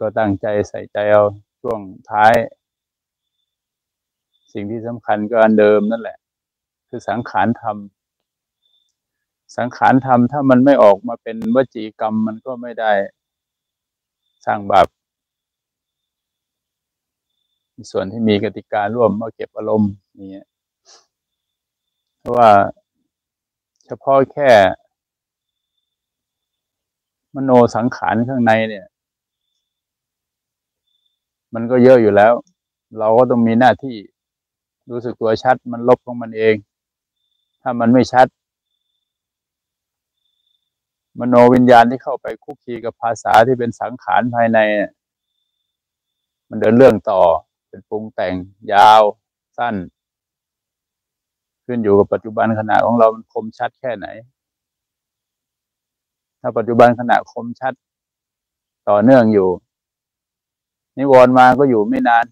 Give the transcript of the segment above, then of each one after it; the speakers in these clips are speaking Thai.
ก็ตั้งใจใส่ใจเอาช่วงท้าย สิ่งที่สำคัญก็อันเดิมนั่นแหละ คือสังขารธรรม สังขารธรรมถ้ามันไม่ออกมาเป็นวจีกรรมมันก็ไม่ได้สร้างบาปส่วนที่มีกติการ่วมมาเก็บอารมณ์นี่เพราะว่าเฉพาะแค่ มโนสังขารข้างในเนี่ย มันก็เยอะอยู่แล้ว เราก็ต้องมีหน้าที่รู้สึกตัวชัด มันลบของมันเอง ถ้ามันไม่ชัด มโนวิญญาณที่เข้าไปคุกคีกับภาษาที่เป็นสังขารภายใน มันเดินเรื่องต่อ เป็นปรุงแต่งยาวสั้น ขึ้นอยู่กับปัจจุบันขณะของเรา มันคมชัดแค่ไหน ถ้าปัจจุบันขณะคมชัด ต่อเนื่องอยู่ นิวรณ์มาก็อยู่ไม่นาน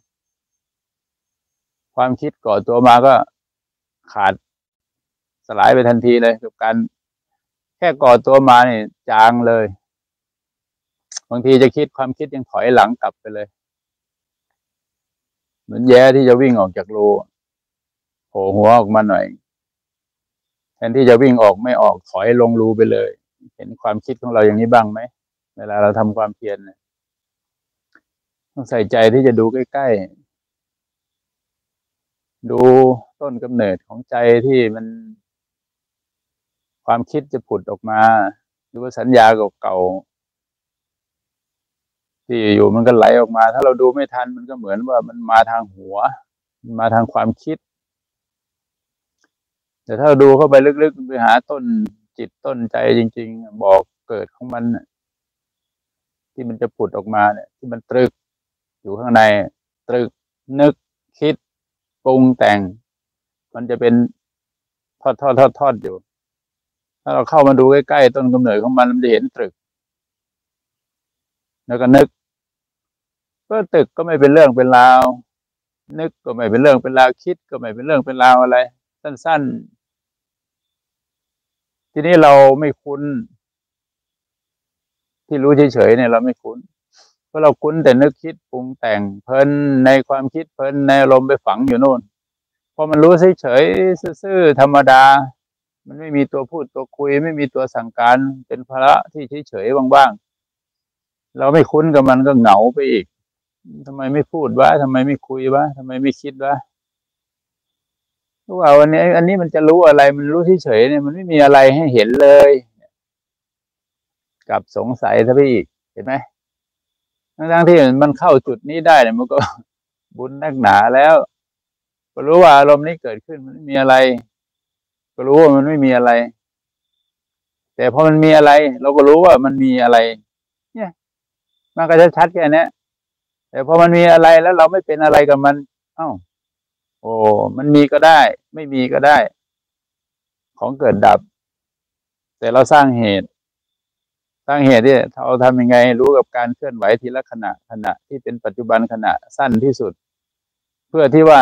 ความคิดก่อตัวมาก็ขาดสลายไปทันทีเลยกับการแค่ก่อตัวมาเนี่ยจางเลย บางทีจะคิดความคิดยังถอยหลังกลับไปเลย เหมือนแย้ที่จะวิ่งออกจากรูโผล่หัวออกมาหน่อยแทนที่จะวิ่งออกไม่ออกถอยลงรูไปเลย เห็นความคิดของเราอย่างนี้บ้างไหมเวลาเราทำความเพียรเนี่ย ต้องใส่ใจที่จะดูใกล้ๆ ดูต้นกำเนิดของใจที่มัน ความคิดจะผุดออกมา หรือว่าสัญญาเก่าที่อยู่มันก็ไหลออกมา ถ้าเราดูไม่ทันมันก็เหมือนว่ามันมาทางหัว มาทางความคิด แต่ถ้าเราดูเข้าไปลึกๆไปหาต้นจิตต้นใจจริง ๆ บอกเกิดของมันที่มันจะผุดออกมาเนี่ย ที่มันตรึก อยู่ข้างในตรึกนึกคิดปรุงแต่ง มันจะเป็นทอดทอดทอดทอดอยู่ ถ้าเราเข้ามาดูใกล้ๆต้นกำเนิดของมันมันจะเห็นตรึก แล้วก็นึก ก็ตึกก็ไม่เป็นเรื่องเป็นราว นึกก็ไม่เป็นเรื่องเป็นราวคิดก็ไม่เป็นเรื่องเป็นราวอะไร สั้น ๆ ทีนี้เราไม่คุ้น ที่รู้เฉยๆเนี่ยเราไม่คุ้น ราะเราคุ้นแต่นึกคิดปรุงแต่งเพลินในความคิดเพลินในอารมณ์ไปฝังอยู่โน่นพอมันรู้เฉยๆซื่อๆธรรมดา มันไม่มีตัวพูดตัวคุย ไม่มีตัวสั่งการเป็นภาระที่เฉยๆบ้างๆเราไม่คุ้นกับมันก็เหงาไปอีกทำไมไม่พูดวะทำไมไม่คุยวะทำไมไม่คิดวะรู้ว่าวันนี้ อันนี้มันจะรู้อะไร มันรู้เฉยๆเนี่ยมันไม่มีอะไรให้เห็นเลยกับสงสัยซะไปอีกเห็นไหม ทั้งที่มันเข้าจุดนี้ได้เนี่ยมันก็บุญนักหนาแล้ว ก็รู้ว่าอารมณ์นี้เกิดขึ้นมันไม่มีอะไร ก็รู้ว่ามันไม่มีอะไร แต่พอมันมีอะไร เราก็รู้ว่ามันมีอะไร เนี่ยมันก็จะชัดแค่นี้แต่พอมันมีอะไรแล้วเราไม่เป็นอะไรกับมัน เอ้า โอ้มันมีก็ได้ ไม่มีก็ได้ ของเกิดดับ แต่เราสร้างเหตุ สร้างเหตุที่เราทำยังไงรู้กับการเคลื่อนไหวทีละขณะขณะที่เป็นปัจจุบันขณะสั้นที่สุด เพื่อที่ว่า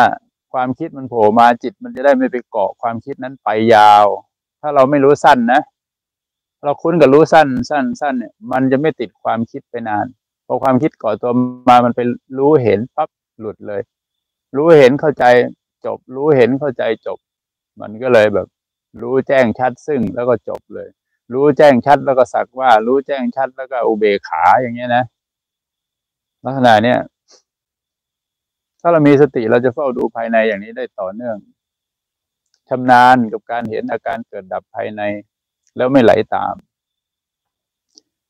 ความคิดมันโผล่มาจิตมันจะได้ไม่ไปเกาะความคิดนั้นไปยาว ถ้าเราไม่รู้สั้นนะ เราคุ้นกับรู้สั้นสั้นสั้นเนี่ยมันจะไม่ติดความคิดไปนานพอความคิดก่อตัวมามันเป็นรู้เห็นปั๊บหลุดเลย รู้เห็นเข้าใจจบ รู้เห็นเข้าใจจบ มันก็เลยแบบ รู้แจ้งชัดซึ่งแล้วก็จบเลย รู้แจ้งชัดแล้วก็สักว่า รู้แจ้งชัดแล้วก็อุเบกขาอย่างเงี้ยนะลักษณะเนี้ยถ้าเรามีสติเราจะเฝ้าดูภายในอย่างนี้ได้ต่อเนื่องชำนาญกับการเห็นอาการเกิดดับภายใน แล้วไม่ไหลตาม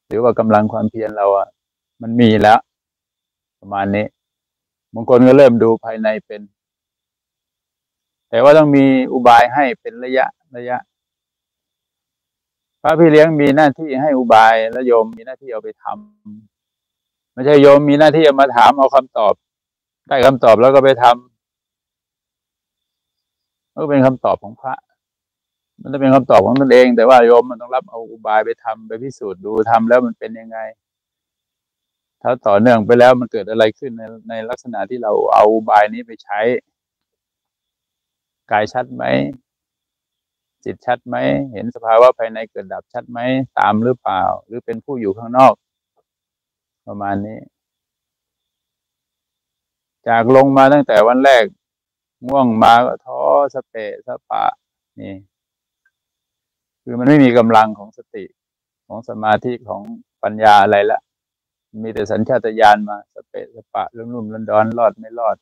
หรือว่ากำลังความเพียรเราอะมันมีแล้ว ประมาณนี้บางคนก็เริ่มดูภายในเป็น แต่ว่าต้องมีอุบายให้เป็นระยะระยะ ระพี่เลี้ยงมีหน้าที่ให้อุบายและโยมมีหน้าที่เอาไปทำไม่ใช่โยมมีหน้าที่เอามาถามเอาคำตอบ ได้คำตอบแล้วก็ไปทำก็เป็นคำตอบของพระ มันจะเป็นคำตอบของตนเอง แต่ว่าโยมมันต้องรับเอาอุบายไปทำไปพิสูจน์ดูทำแล้วมันเป็นยังไง ถ้าต่อเนื่องไปแล้วมันเกิดอะไรขึ้นในในลักษณะที่เราเอาอุบายนี้ไปใช้ กายชัดไหม จิตชัดไหม เห็นสภาวะภายในเกิดดับชัดไหม ตามหรือเปล่า หรือเป็นผู้อยู่ข้างนอก ประมาณนี้ จากลงมาตั้งแต่วันแรกง่วงมาก็ท้อสเปะสปะ นี่ คือมันไม่มีกำลังของสติของสมาธิของปัญญาอะไรละมีแต่สัญชาตญาณมาสเปะสปะรุ่มรุ่มร้อนร้อนรอดไม่รอด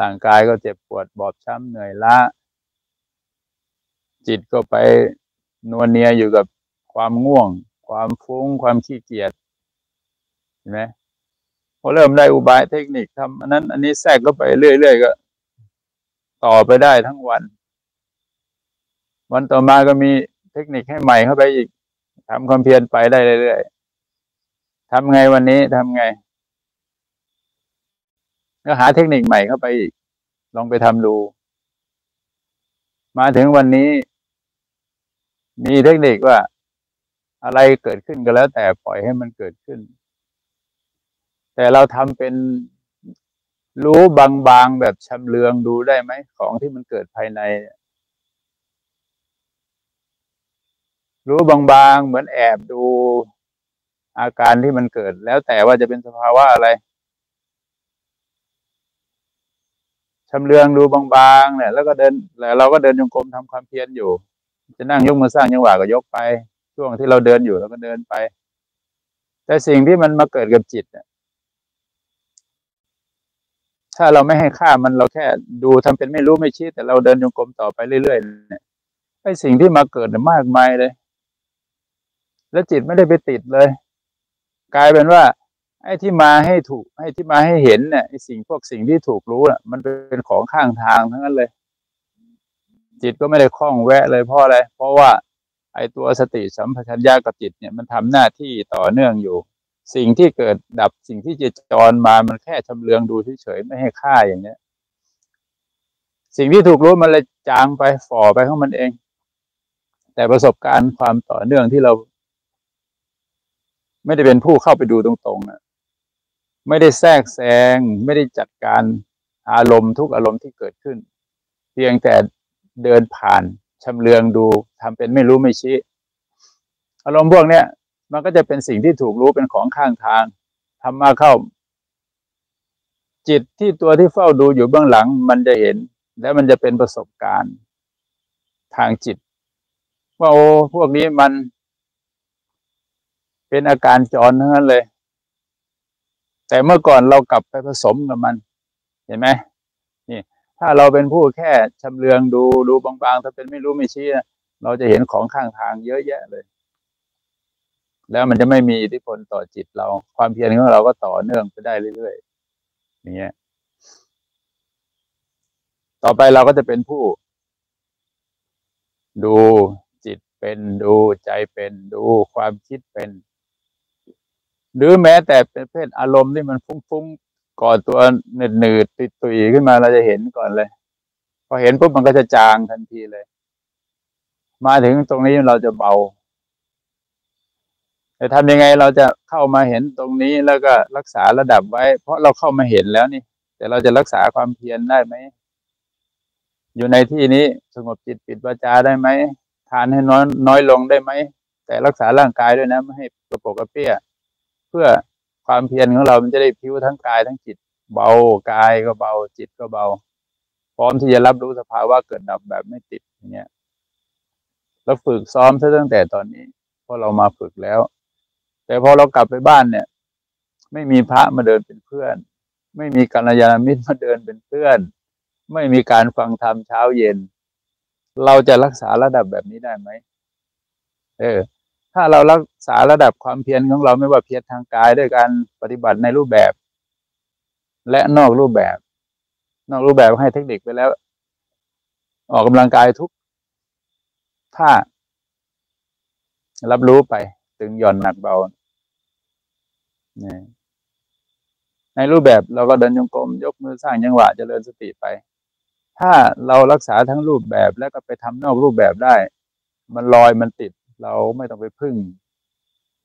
ร่างกายก็เจ็บปวดบอบช้ำเหนื่อยล้า จิตก็ไปนวเนียอยู่กับความง่วง ความฟุ้ง ความขี้เกียจเห็นไหมพอเริ่มได้อุบายเทคนิคทำอันนั้น อันนี้แทรกก็ไปเรื่อยๆก็ ต่อไปได้ทั้งวัน วันต่อมาก็มีเทคนิคให้ใหม่เข้าไปอีกทำความเพียรไปได้เรื่อยๆทำไงวันนี้ทำไงก็หาเทคนิคใหม่เข้าไปอีก ลองไปทำดู มาถึงวันนี้ มีเทคนิคว่า อะไรเกิดขึ้นก็แล้ว แต่ปล่อยให้มันเกิดขึ้น แต่เราทำเป็นรู้บางๆแบบชำเลืองดูได้ไหมของที่มันเกิดภายใน รู้บางๆเหมือนแอบดูอาการที่มันเกิดแล้วแต่ว่าจะเป็นสภาวะอะไรชำเลืองดูบางๆเนี่ย แล้วก็เดินแล้วเราก็เดินจงกรมทำความเพียรอยู่ จะนั่งยกมือสร้างยังหวะก็ยกไป ช่วงที่เราเดินอยู่เราก็เดินไป แต่สิ่งที่มันมาเกิดกับจิตเนี่ยถ้าเราไม่ให้ค่ามันเราแค่ดูทำเป็นไม่รู้ไม่ชี้แต่เราเดินจงกรมต่อไปเรื่อยๆเนี่ยไอ้สิ่งที่มาเกิดเนี่ยมากมายเลย แล้วจิตไม่ได้ไปติดเลย กลายเป็นว่า ไอ้ที่มาให้ถูกไอ้ที่มาให้เห็นเนี่ยไอ้สิ่งพวกสิ่งที่ถูกรู้น่ะ มันเป็นของข้างทางทั้งนั้นเลย จิตก็ไม่ได้คล้องแวะเลยเพราะอะไร เพราะว่าไอ้ตัวสติสัมปชัญญะกับจิตเนี่ยมันทำหน้าที่ต่อเนื่องอยู่ สิ่งที่เกิดดับสิ่งที่จิตจรมามันแค่ชำเลืองดูเฉยๆไม่ให้ค่าอย่างเนี้ย สิ่งที่ถูกรู้มันเลยจางไปฝ่อไปของมันเอง แต่ประสบการณ์ความต่อเนื่องที่เรา ไม่ได้เป็นผู้เข้าไปดูตรงๆนะไม่ได้แทรกแซงไม่ได้จัดการอารมณ์ทุกอารมณ์ที่เกิดขึ้น เพียงแต่ เดินผ่านชำเลืองดูทำเป็นไม่รู้ไม่ชี้ อารมณ์พวกเนี้ยมันก็จะเป็นสิ่งที่ถูกรู้เป็นของข้างทางทำมาเข้า จิตที่ตัวที่เฝ้าดูอยู่เบื้องหลัง มันจะเห็น และมันจะเป็นประสบการณ์ ทางจิต ว่าโอ้พวกนี้มัน เป็นอาการจรทั้งนั้นเลย แต่เมื่อก่อนเรากลับไปผสมกับมัน เห็นไหม ถ้าเราเป็นผู้แค่ชำเลืองดูดูบางๆ ถ้าเป็นไม่รู้ไม่ชี้เราจะเห็นของข้างทางเยอะแยะเลย แล้วมันจะไม่มีอิทธิพลต่อจิตเรา ความเพียรของเราก็ต่อเนื่องไปได้เรื่อยๆอย่างเงี้ย ต่อไปเราก็จะเป็นผู้ ดูจิตเป็นดูใจเป็นดูความคิดเป็น หรือแม้แต่เป็นเพศอารมณ์ที่มันฟุ้งๆ ก่อตัวหนืดหนืดติดตุยขึ้นมาเราจะเห็นก่อนเลย พอเห็นปุ๊บมันก็จะจางทันทีเลย มาถึงตรงนี้เราจะเบาแต่ทำยังไงเราจะเข้ามาเห็นตรงนี้แล้วก็รักษาระดับไว้ เพราะเราเข้ามาเห็นแล้วนี่ แต่เราจะรักษาความเพียรได้ไหมอยู่ในที่นี้สงบจิตปิดวาจาได้ไหมทานให้น้อยน้อยลงได้ไหมแต่รักษาร่างกายด้วยนะไม่ให้กระโปกกระเปี้ย เพื่อ ความเพียรของเรา มันจะได้ผิวทั้งกายทั้งจิต เบากายก็เบาจิตก็เบา พร้อมที่จะรับรู้สภาวะเกิดดับแบบไม่ติดอย่างเงี้ยเราฝึกซ้อมซะตั้งแต่ตอนนี้เพราะเรามาฝึกแล้ว แต่พอเรากลับไปบ้านเนี่ย ไม่มีพระมาเดินเป็นเพื่อน ไม่มีกัลยาณมิตรมาเดินเป็นเพื่อน ไม่มีการฟังธรรมเช้าเย็น เราจะรักษาระดับแบบนี้ได้ไหมเออ ถ้าเรารักษาระดับความเพียรของเราไม่ว่าเพียรทางกายด้วยการปฏิบัติในรูปแบบ และนอกรูปแบบ นอกรูปแบบให้เทคนิคไปแล้ว ออกกำลังกายทุกท่ารับรู้ไป ตึงหย่อนหนักเบาในรูปแบบเราก็เดินยงกลมยกมือสร้างยังหวะเจริญสติไป ถ้าเรารักษาทั้งรูปแบบแล้วก็ไปทำนอกรูปแบบได้ มันลอยมันติด เราไม่ต้องไปพึ่ง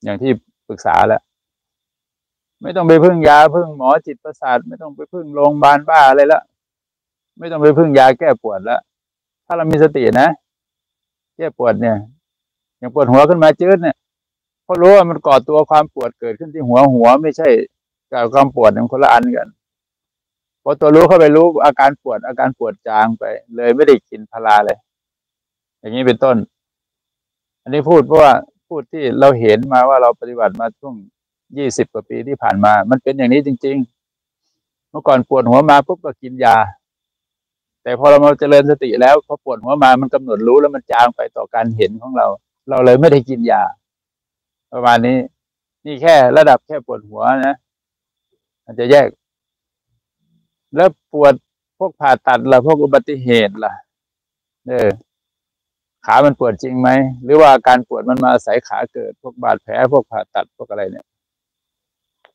อย่างที่ปรึกษาแล้วไม่ต้องไปพึ่งยาพึ่งหมอจิตประสาท ไม่ต้องไปพึ่งโรงพยาบาลบ้าอะไรละไม่ต้องไปพึ่งยาแก้ปวดแล้วถ้าเรามีสตินะแก้ปวดเนี่ย อย่างปวดหัวขึ้นมาจืดเนี่ยเพราะรู้ว่ามันก่อตัวความปวดเกิดขึ้นที่หัวหัว ไม่ใช่กับความปวดของคนละอันกันพอตัวรู้เข้าไปรู้อาการปวดอาการปวดจางไป เลยไม่ได้กินพาราเลย อย่างนี้เป็นต้น อันนี้พูดเพราะว่าพูดที่เราเห็นมาว่าเราปฏิบัติมาช่วงยี่สิบกว่าปีที่ผ่านมา มันเป็นอย่างนี้จริง ๆ เมื่อก่อนปวดหัวมาปุ๊บก็กินยา แต่พอเรามาเจริญสติแล้วพอปวดหัวมามันกำหนดรู้แล้วมันจางไปต่อการเห็นของเรา เราเลยไม่ได้กินยา ประมาณนี้ นี่แค่ระดับแค่ปวดหัวนะอาจจะแยก แล้วปวดพวกผ่าตัดล่ะพวกอุบัติเหตุล่ะ เออ ขามันปวดจริงไหม หรือว่าการปวดมันมาอาศัยขาเกิด พวกบาดแผลพวกผ่าตัดพวกอะไรเนี่ย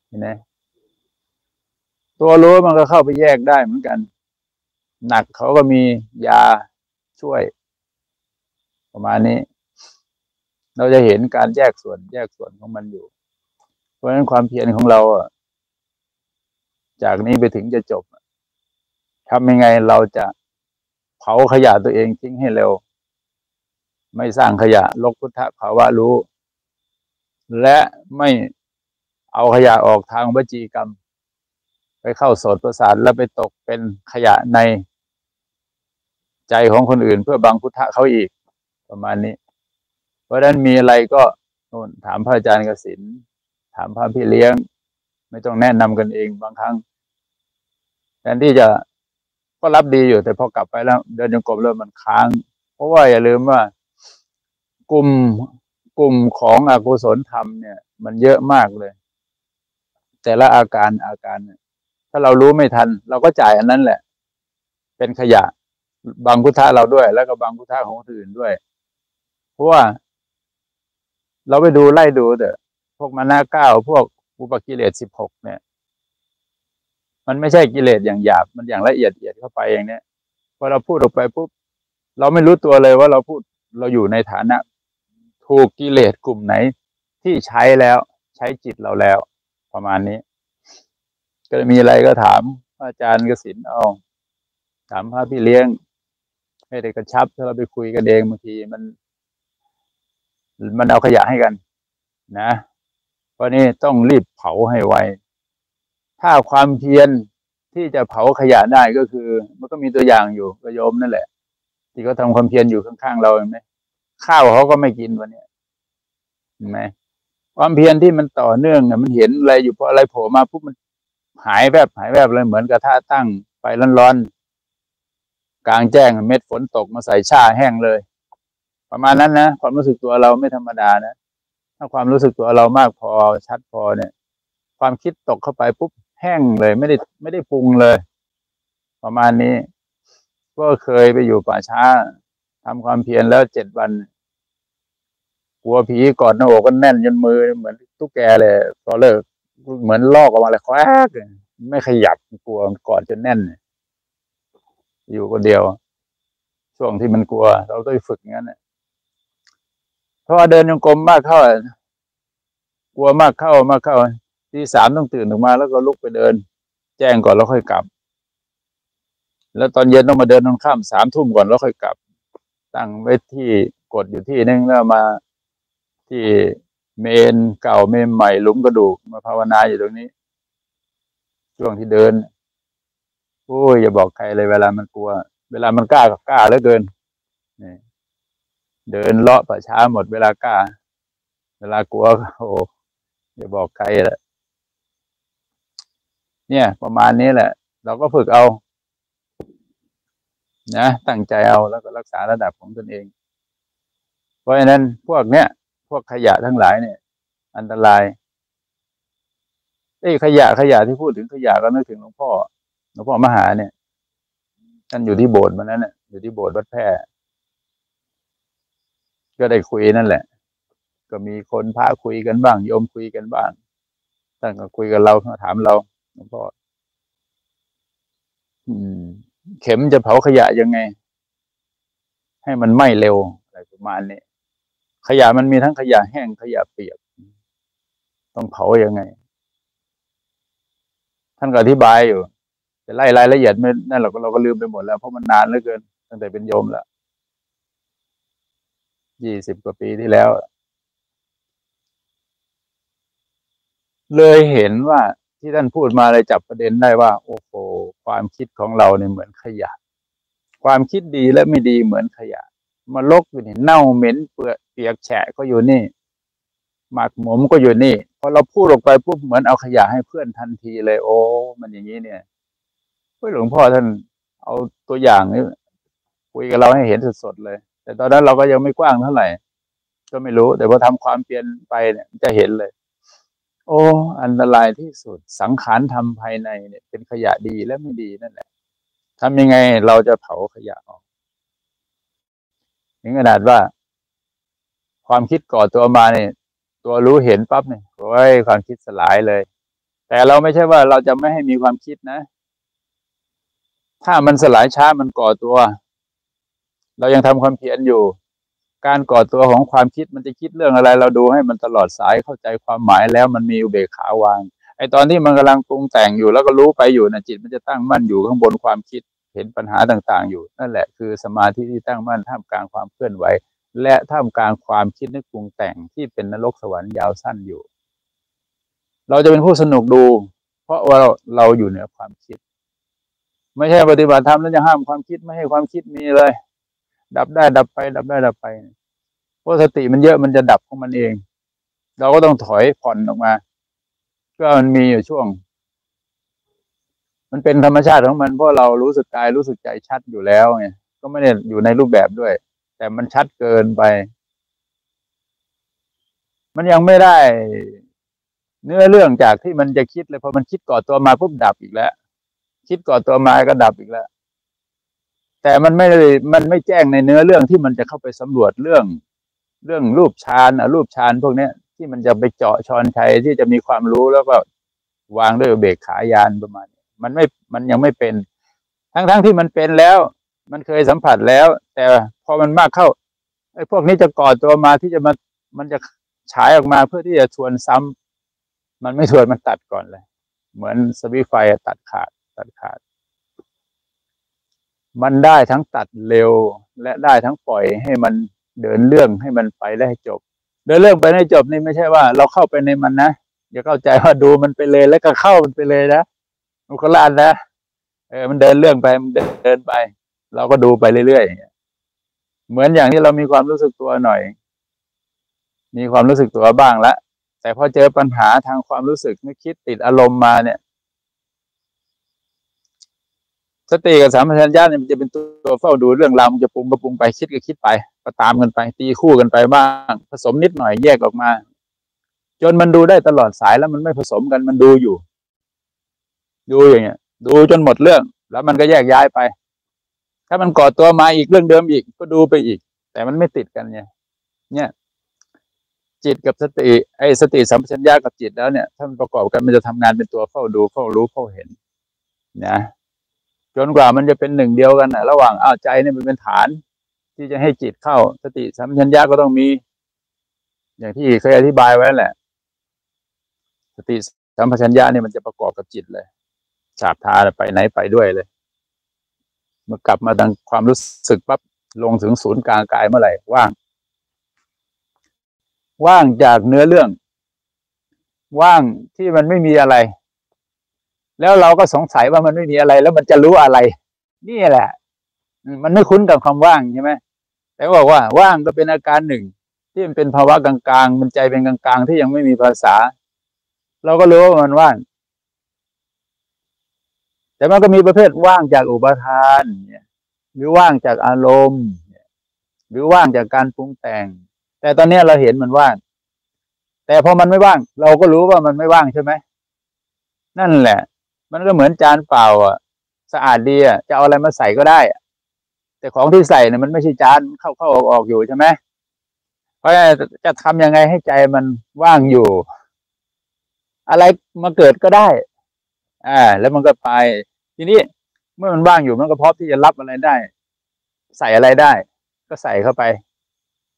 เห็นไหมตัวรู้มันก็เข้าไปแยกได้เหมือนกัน หนักเขาก็มียาช่วย ประมาณนี้ เราจะเห็นการแยกส่วนแยกส่วนของมันอยู่ เพราะฉะนั้นความเพียรของเราอะจากนี้ไปถึงจะจบทำยังไงเราจะเผาขยะตัวเองทิ้งให้เร็ว ไม่สร้างขยะลกพุทธภาวะรู้ และไม่เอาขยะออกทางวจีกรรม ไปเข้าโสดประสาทแล้วไปตกเป็นขยะในใจของคนอื่นเพื่อบังพุทธะเขาอีกประมาณนี้ เพราะฉะนั้นมีอะไรก็นถามพระอาจารย์กสินถามพระพี่เลี้ยง ไม่ต้องแนะนำกันเองบางครั้งแทนที่จะก็รับดีอยู่แต่พอกลับไปแล้ว เดินจงกรมเริ่มมันค้าง เพราะว่าอย่าลืมว่า กลุ่มกลุ่มของอกุศลธรรมเนี่ย มันเยอะมากเลย แต่ละอาการอาการเนี่ยถ้าเรารู้ไม่ทัน เราก็จ่ายอันนั้นแหละ เป็นขยะบางพุทธะเราด้วย แล้วก็บางพุทธะของคนอื่นด้วย เพราะว่า เราไปดูไล่ดูเถอะพวกมานาเก้าพวกอุปกิเลสสิบหกเนี่ย มันไม่ใช่กิเลสอย่างหยาบมันอย่างละเอียดเอียดเข้าไปอย่างเนี้ยพอเราพูดออกไปปุ๊บเราไม่รู้ตัวเลยว่าเราพูดเราอยู่ในฐานะ ถูกกิเลสกลุ่มไหน ที่ใช้แล้วใช้จิตเราแล้ว ประมาณนี้ ก็มีอะไรก็ถามอาจารย์กสินเอาถามพระพี่เลี้ยง ให้ได้กระชับ ถ้าเราไปคุยกันเองบางทีมัน มันเอาขยะให้กัน นะ เพราะนี้ต้องรีบเผาให้ไวถ้าความเพียรที่จะเผาขยะได้ก็คือ มันก็มีตัวอย่างอยู่กระโยมนั่นแหละ ที่เขาทาความเพียรอยู่ข้างๆเราเห็นไหม ข้าวเขาก็ไม่กินวันนี้เห็นไหมความเพียรที่มันต่อเนื่องเนี่ยมันเห็นอะไรอยู่พออะไรโผล่มาปุ๊บมันหายแบบหายแบบเลยเหมือนกระทะตั้งไปร้อนๆกลางแจ้งเม็ดฝนตกมาใส่ชาแห้งเลย ประมาณนั้นนะความรู้สึกตัวเราไม่ธรรมดานะถ้าความรู้สึกตัวเรามากพอชัดพอเนี่ย ความคิดตกเข้าไปปุ๊บแห้งเลย ไม่ได้ไม่ได้ปรุงเลย ประมาณนี้ ก็เคยไปอยู่ป่าช้าทำความเพียรแล้วเจ็ดวัน กลัวผีกอดหน้าอกก็แน่นจนมือเหมือนตุ๊กแกเลยพอนเลิกเหมือนลอกออกมาเลยแควกไม่ขยับกลัวกอดจนแน่น อยู่คนเดียว ช่วงที่มันกลัว เราต้องฝึกงั้นเพราะว่าเดินยงกลมมากเข้ากลัวมากเข้ามากเข้าที่สามต้องตื่นออกมา แล้วก็ลุกไปเดิน แจ้งก่อนแล้วค่อยกลับ แล้วตอนเย็นต้องมาเดินตอนค่ำสามทุ่มก่อนแล้วค่อยกลับ ตั้งไว้ที่กดอยู่ที่นึงแล้วมา ที่เมนเก่าเมนใหม่หลุมกระดูกมาภาวนาอยู่ตรงนี้ ช่วงที่เดิน โอ้ยอย่าบอกใครเลยเวลามันกลัว เวลามันกล้าก็กล้าเหลือเกินนี่เดินเลาะประช้าหมดเวลากล้า เวลากลัวโอ้อย่าบอกใครแหละเนี่ย ประมาณนี้แหละ เราก็ฝึกเอานะตั้งใจเอาแล้วก็รักษาระดับของตนเอง เพราะฉะนั้นพวกเนี้ย พวกขยะทั้งหลายเนี่ย อันตรายไอ้ขยะขยะที่พูดถึงขยะก็นึกถึงหลวงพ่อหลวงพ่อมหาเนี่ยท่านอยู่ที่โบสถ์มันนั้นเนี่ยอยู่ที่โบสถ์วัดแพร่ก็ได้คุยนั่นแหละ ก็มีคนพระคุยกันบ้างโยมคุยกันบ้างท่านก็คุยกับเราถามเราหลวงพ่อเข็มจะเผาขยะยังไง ให้มันไหม้เร็วอะไรประมาณนี้ ขยะมันมีทั้งขยะแห้งขยะเปียก ต้องเผายังไง ท่านก็อธิบายอยู่จะไล่รายละเอียดไม่นั่นเราก็เราก็ลืมไปหมดแล้วเพราะมันนานเหลือเกิน ตั้งแต่เป็นโยมแล้วยี่สิบกว่าปีที่แล้ว เลยเห็นว่าที่ท่านพูดมาเลยจับประเด็นได้ว่า โอ้โหความความคิดของเราเนี่ยเหมือนขยะ ความคิดดีและไม่ดีเหมือนขยะ มาลกอยู่นี่เน่าเหม็นเปื้อเปียกแฉะก็อยู่นี่ หมักหมมก็อยู่นี่พอเราพูดออกไปปุ๊บเหมือนเอาขยะให้เพื่อนทันทีเลย โอ้ มันอย่างนี้เนี่ยเฮ้ยหลวงพ่อท่านเอาตัวอย่างนี้คุยกับเราให้เห็นสดๆเลย แต่ตอนนั้นเราก็ยังไม่กว้างเท่าไหร่ ก็ไม่รู้ แต่พอทำความเปลี่ยนไปเนี่ยจะเห็นเลย โอ้ อันตรายที่สุดสังขารทำภายในเนี่ย เป็นขยะดีและไม่ดีนั่นแหละทำยังไงเราจะเผาขยะออก ถึงขนาดว่า ความคิดก่อตัวมาเนี่ยตัวรู้เห็นปั๊บเนี่ยโอ้ยความคิดสลายเลย แต่เราไม่ใช่ว่าเราจะไม่ให้มีความคิดนะ ถ้ามันสลายช้ามันก่อตัว เรายังทำความเพียรอยู่ การก่อตัวของความคิดมันจะคิดเรื่องอะไร เราดูให้มันตลอดสายเข้าใจความหมายแล้วมันมีอุเบกขาวางไอตอนที่มันกำลังปรุงแต่งอยู่แล้วก็รู้ไปอยู่นะจิตมันจะตั้งมั่นอยู่ข้างบนความคิด เห็นปัญหาต่างๆ อยู่ นั่นแหละคือสมาธิที่ตั้งมั่นท่ามกลางความเคลื่อนไหว และท่ามกลางความคิดนึกปรุงแต่งที่เป็นนรกสวรรค์ยาวสั้นอยู่ เราจะเป็นผู้สนุกดู เพราะว่าเราอยู่เหนือความคิด ไม่ใช่ปฏิบัติธรรมแล้วจะห้ามความคิดไม่ให้ความคิดมีเลย ดับได้ดับไป ดับได้ดับไปเพราะสติมันเยอะมันจะดับของมันเอง เราก็ต้องถอยผ่อนออกมา ก็มันมีอยู่ช่วง มันเป็นธรรมชาติของมันเพราะเรารู้สึกกายรู้สึกใจชัดอยู่แล้วไงก็ไม่ได้อยู่ในรูปแบบด้วย แต่มันชัดเกินไป มันยังไม่ได้ เนื้อเรื่องจากที่มันจะคิดเลยพอมันคิดก่อตัวมาปุ๊บดับอีกแล้ว คิดก่อตัวมาก็ดับอีกแล้ว แต่มันไม่มันไม่แจ้งในเนื้อเรื่องที่มันจะเข้าไปสำรวจเรื่อง เรื่องรูปฌานอะรูปฌานพวกเนี้ย ที่มันจะไปเจาะชอนชัยที่จะมีความรู้แล้วก็วางด้วยเบรกขายานประมาณนี้ มันไม่มันยังไม่เป็น ทั้งๆทที่มันเป็นแล้ว มันเคยสัมผัสแล้ว แต่พอมันมากเข้าไอ้พวกนี้จะก่อตัวมาที่จะมามันจะฉายออกมาเพื่อที่จะชวนซ้ำมันไม่ชวนมันตัดก่อนเลย เหมือนสวิตไฟตัดขาด ตัดขาด มันได้ทั้งตัดเร็ว และได้ทั้งปล่อยให้มันเดินเรื่องให้มันไปได้ให้จบ เดินเรื่องไปให้จบนี่ไม่ใช่ว่า เราเข้าไปในมันนะอย่าเข้าใจว่าดูมันไปเลยแล้วก็เข้ามันไปเลยนะ นก็ลานนะเออมันเดินเรื่องไปมันเดินไป เราก็ดูไปเรื่อยๆเหมือนอย่างที่เรามีความรู้สึกตัวหน่อย มีความรู้สึกตัวบ้างละแต่พอเจอปัญหาทางความรู้สึกนึกคิดติดอารมณ์มาเนี่ย สติกับสามัญญาเนี่ยมันจะเป็นตัวเฝ้าดูเรื่องราวมันจะปรุงก็ปรุงไปคิดก็คิดไปก็ตามกันไป ตีคู่กันไปบ้าง ผสมนิดหน่อยแยกออกมา จนมันดูได้ตลอดสายแล้วมันไม่ผสมกันมันดูอยู่ ดูอย่างเงี้ย ดูจนหมดเรื่อง แล้วมันก็แยกย้ายไป ถ้ามันก่อตัวมาอีกเรื่องเดิมอีก ก็ดูไปอีก แต่มันไม่ติดกันเนี่ยเนี่ย จิตกับสติไอ้สติสัมปชัญญะกับจิตแล้วเนี่ย ถ้ามันประกอบกันมันจะทำงานเป็นตัวเฝ้าดูเฝ้ารู้เฝ้าเห็นนะจนกว่ามันจะเป็นหนึ่งเดียวกันนะระหว่างอ้าวใจเนี่ยมันเป็นฐาน ที่จะให้จิตเข้า สติสัมปชัญญะก็ต้องมี อย่างที่เคยอธิบายไว้แหละ สติสัมปชัญญะเนี่ยมันจะประกอบกับจิตเลย ฉาบทาไปไหนไปด้วยเลย เมื่อกลับมาทางความรู้สึกปั๊บลงถึงศูนย์กลางกายเมื่อไหร่ว่าง ว่างจากเนื้อเรื่อง ว่างที่มันไม่มีอะไร แล้วเราก็สงสัยว่ามันไม่มีอะไร แล้วมันจะรู้อะไร นี่แหละ มันไม่คุ้นกับความว่างใช่ไหมแต่บอกว่า ว่างก็เป็นอาการหนึ่ง ที่มันเป็นภาวะกลางๆ มันใจเป็นกลางๆ ที่ยังไม่มีภาษา เราก็รู้ว่ามันว่าง แต่มันก็มีประเภทว่างจากอุปทานเนี่ยหรือว่างจากอารมณ์หรือว่างจากการปรุงแต่ง แต่ตอนนี้เราเห็นมันว่าง แต่พอมันไม่ว่าง เราก็รู้ว่ามันไม่ว่างใช่ไหมนั่นแหละ มันก็เหมือนจานเปล่าอะ สะอาดดีอะจะเอาอะไรมาใส่ก็ได้แต่ของที่ใส่เนี่ยมันไม่ใช่จานเข้าเข้าออกออกอยู่ใช่ไหมเพราะจะทำยังไงให้ใจมันว่างอยู่ อะไรมาเกิดก็ได้อ่าแล้วมันก็ไป ทีนี้เมื่อมันว่างอยู่มันก็พร้อมที่จะรับอะไรได้ ใส่อะไรได้ ก็ใส่เข้าไป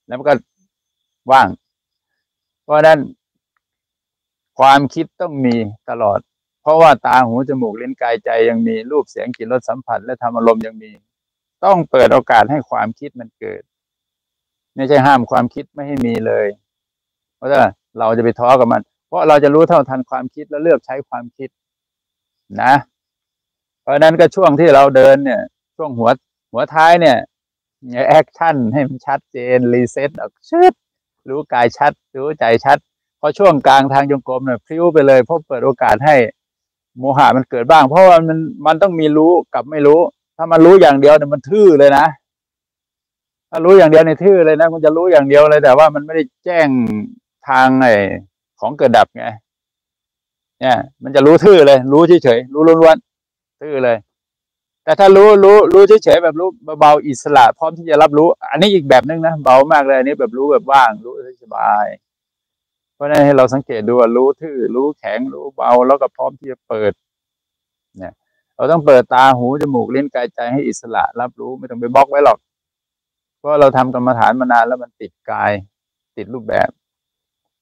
แล้วมันก็ว่าง เพราะนั้น ความคิดต้องมีตลอด เพราะว่าตาหูจมูกลิ้นกายใจยังมีรูปเสียงกลิ่นรสสัมผัส และธรรมอารมณ์ยังมี ต้องเปิดโอกาสให้ความคิดมันเกิด ไม่ใช่ห้ามความคิดไม่ให้มีเลย เพราะว่าเราจะไปท้อกับมัน เพราะเราจะรู้เท่าทันความคิดแล้วเลือกใช้ความคิดนะ เพราะนั้นก็ช่วงที่เราเดินเนี่ย ช่วงหัวหัวท้ายเนี่ย action ให้มันชัดเจน reset ออกชืดรู้กายชัด รู้ใจชัดพอช่วงกลางทางจงกรมเนี่ยพลิ้วไปเลยเพราะเปิดโอกาสให้โมหะมันเกิดบ้าง เพราะว่ามันมันต้องมีรู้กับไม่รู้ ถ้ามันรู้อย่างเดียวเนี่ยมันทื่อเลยนะถ้ารู้อย่างเดียวมันทื่อเลยนะมันจะรู้อย่างเดียวเลย แต่ว่ามันไม่ได้แจ้งทางไอ้ของเกิดดับไงเนี่ย มันจะรู้ทื่อเลย รู้เฉยๆรู้ล้วนๆ ทื่อเลย แต่ถ้ารู้รู้รู้เฉยๆแบบรู้เบาๆอิสระ พร้อมที่จะรับรู้ อันนี้อีกแบบนึงนะเบามากเลยอันนี้แบบรู้แบบว่างรู้สบาย เพราะนั้นให้เราสังเกตดูว่ารู้ทื่อรู้แข็งรู้เบาแล้วก็พร้อมที่จะเปิด เนี่ย เราต้องเปิดตาหูจมูกลิ้นกายใจให้อิสระ รับรู้ไม่ต้องไปบล็อกไว้หรอกเพราะเราทำกรรมฐานมานานแล้วมันติดกาย ติดรูปแบบ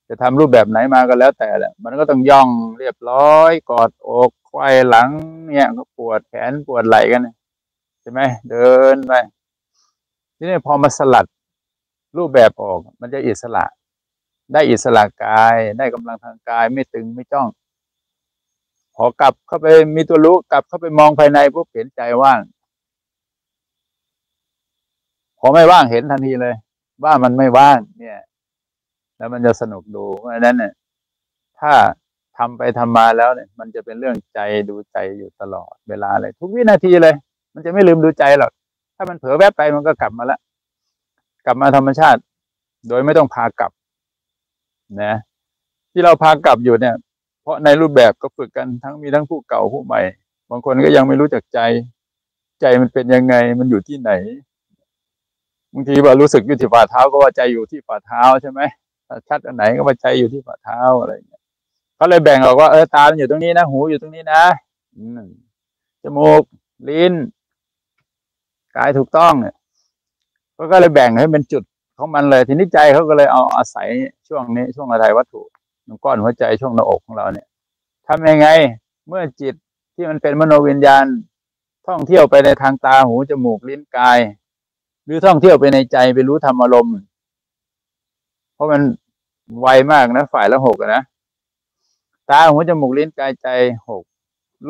จะทำรูปแบบไหนมาก็แล้วแต่แหละ มันก็ต้องย่องเรียบร้อย กอดอก ไขว้หลัง เนี่ยก็ปวดแขนปวดไหล่กันใช่ไหมเดินไปทีนี้พอมาสลัดรูปแบบออก มันจะอิสระ ได้อิสระกายได้กำลังทางกายไม่ตึงไม่จ้อง พอกลับเข้าไปมีตัวรู้กลับเข้าไปมองภายในปุ๊บเห็นใจว่าง พอไม่ว่างเห็นทันทีเลย ว่ามันไม่ว่างเนี่ย แล้วมันจะสนุกดูเพราะฉะนั้นเนี่ยถ้า ทำไปทำมาแล้วเนี่ย มันจะเป็นเรื่องใจดูใจอยู่ตลอดเวลาเลย ทุกวินาทีเลย มันจะไม่ลืมดูใจหรอกถ้ามันเผลอแวบไปมันก็กลับมาละกลับมาธรรมชาติ โดยไม่ต้องพากลับ นะ ที่เราพากลับอยู่เนี่ย เพราะในรูปแบบก็ฝึกกันทั้งมีทั้งผู้เก่าผู้ใหม่ บางคนก็ยังไม่รู้จักใจ ใจมันเป็นยังไง มันอยู่ที่ไหนบางทีว่ารู้สึกอยู่ที่ฝ่าเท้าก็ว่าใจอยู่ที่ฝ่าเท้าใช่ไหมชัดอันไหนก็ว่าใจอยู่ที่ฝ่าเท้าอะไรอย่างเงี้ย เขาเลยแบ่งออกว่าเออตาอยู่ตรงนี้นะ หูอยู่ตรงนี้นะจมูก ลิ้น กายถูกต้องเนี่ยเขาก็เลยแบ่งให้เป็นจุดของมันเลย ทีนี้ใจเขาก็เลยเอาอาศัยช่วงนี้ ช่วงอะไรวัตถุก้อนหัวใจช่วงหน้าอกของเราเนี่ยทำยังไง เมื่อจิตที่มันเป็นมโนวิญญาณ ท่องเที่ยวไปในทางตาหูจมูกลิ้นกาย หรือท่องเที่ยวไปในใจไปรู้ธรรมอารมณ์เพราะมันไวมากนะ ฝ่ายละหกนะ ตาหูจมูกลิ้นกายใจหก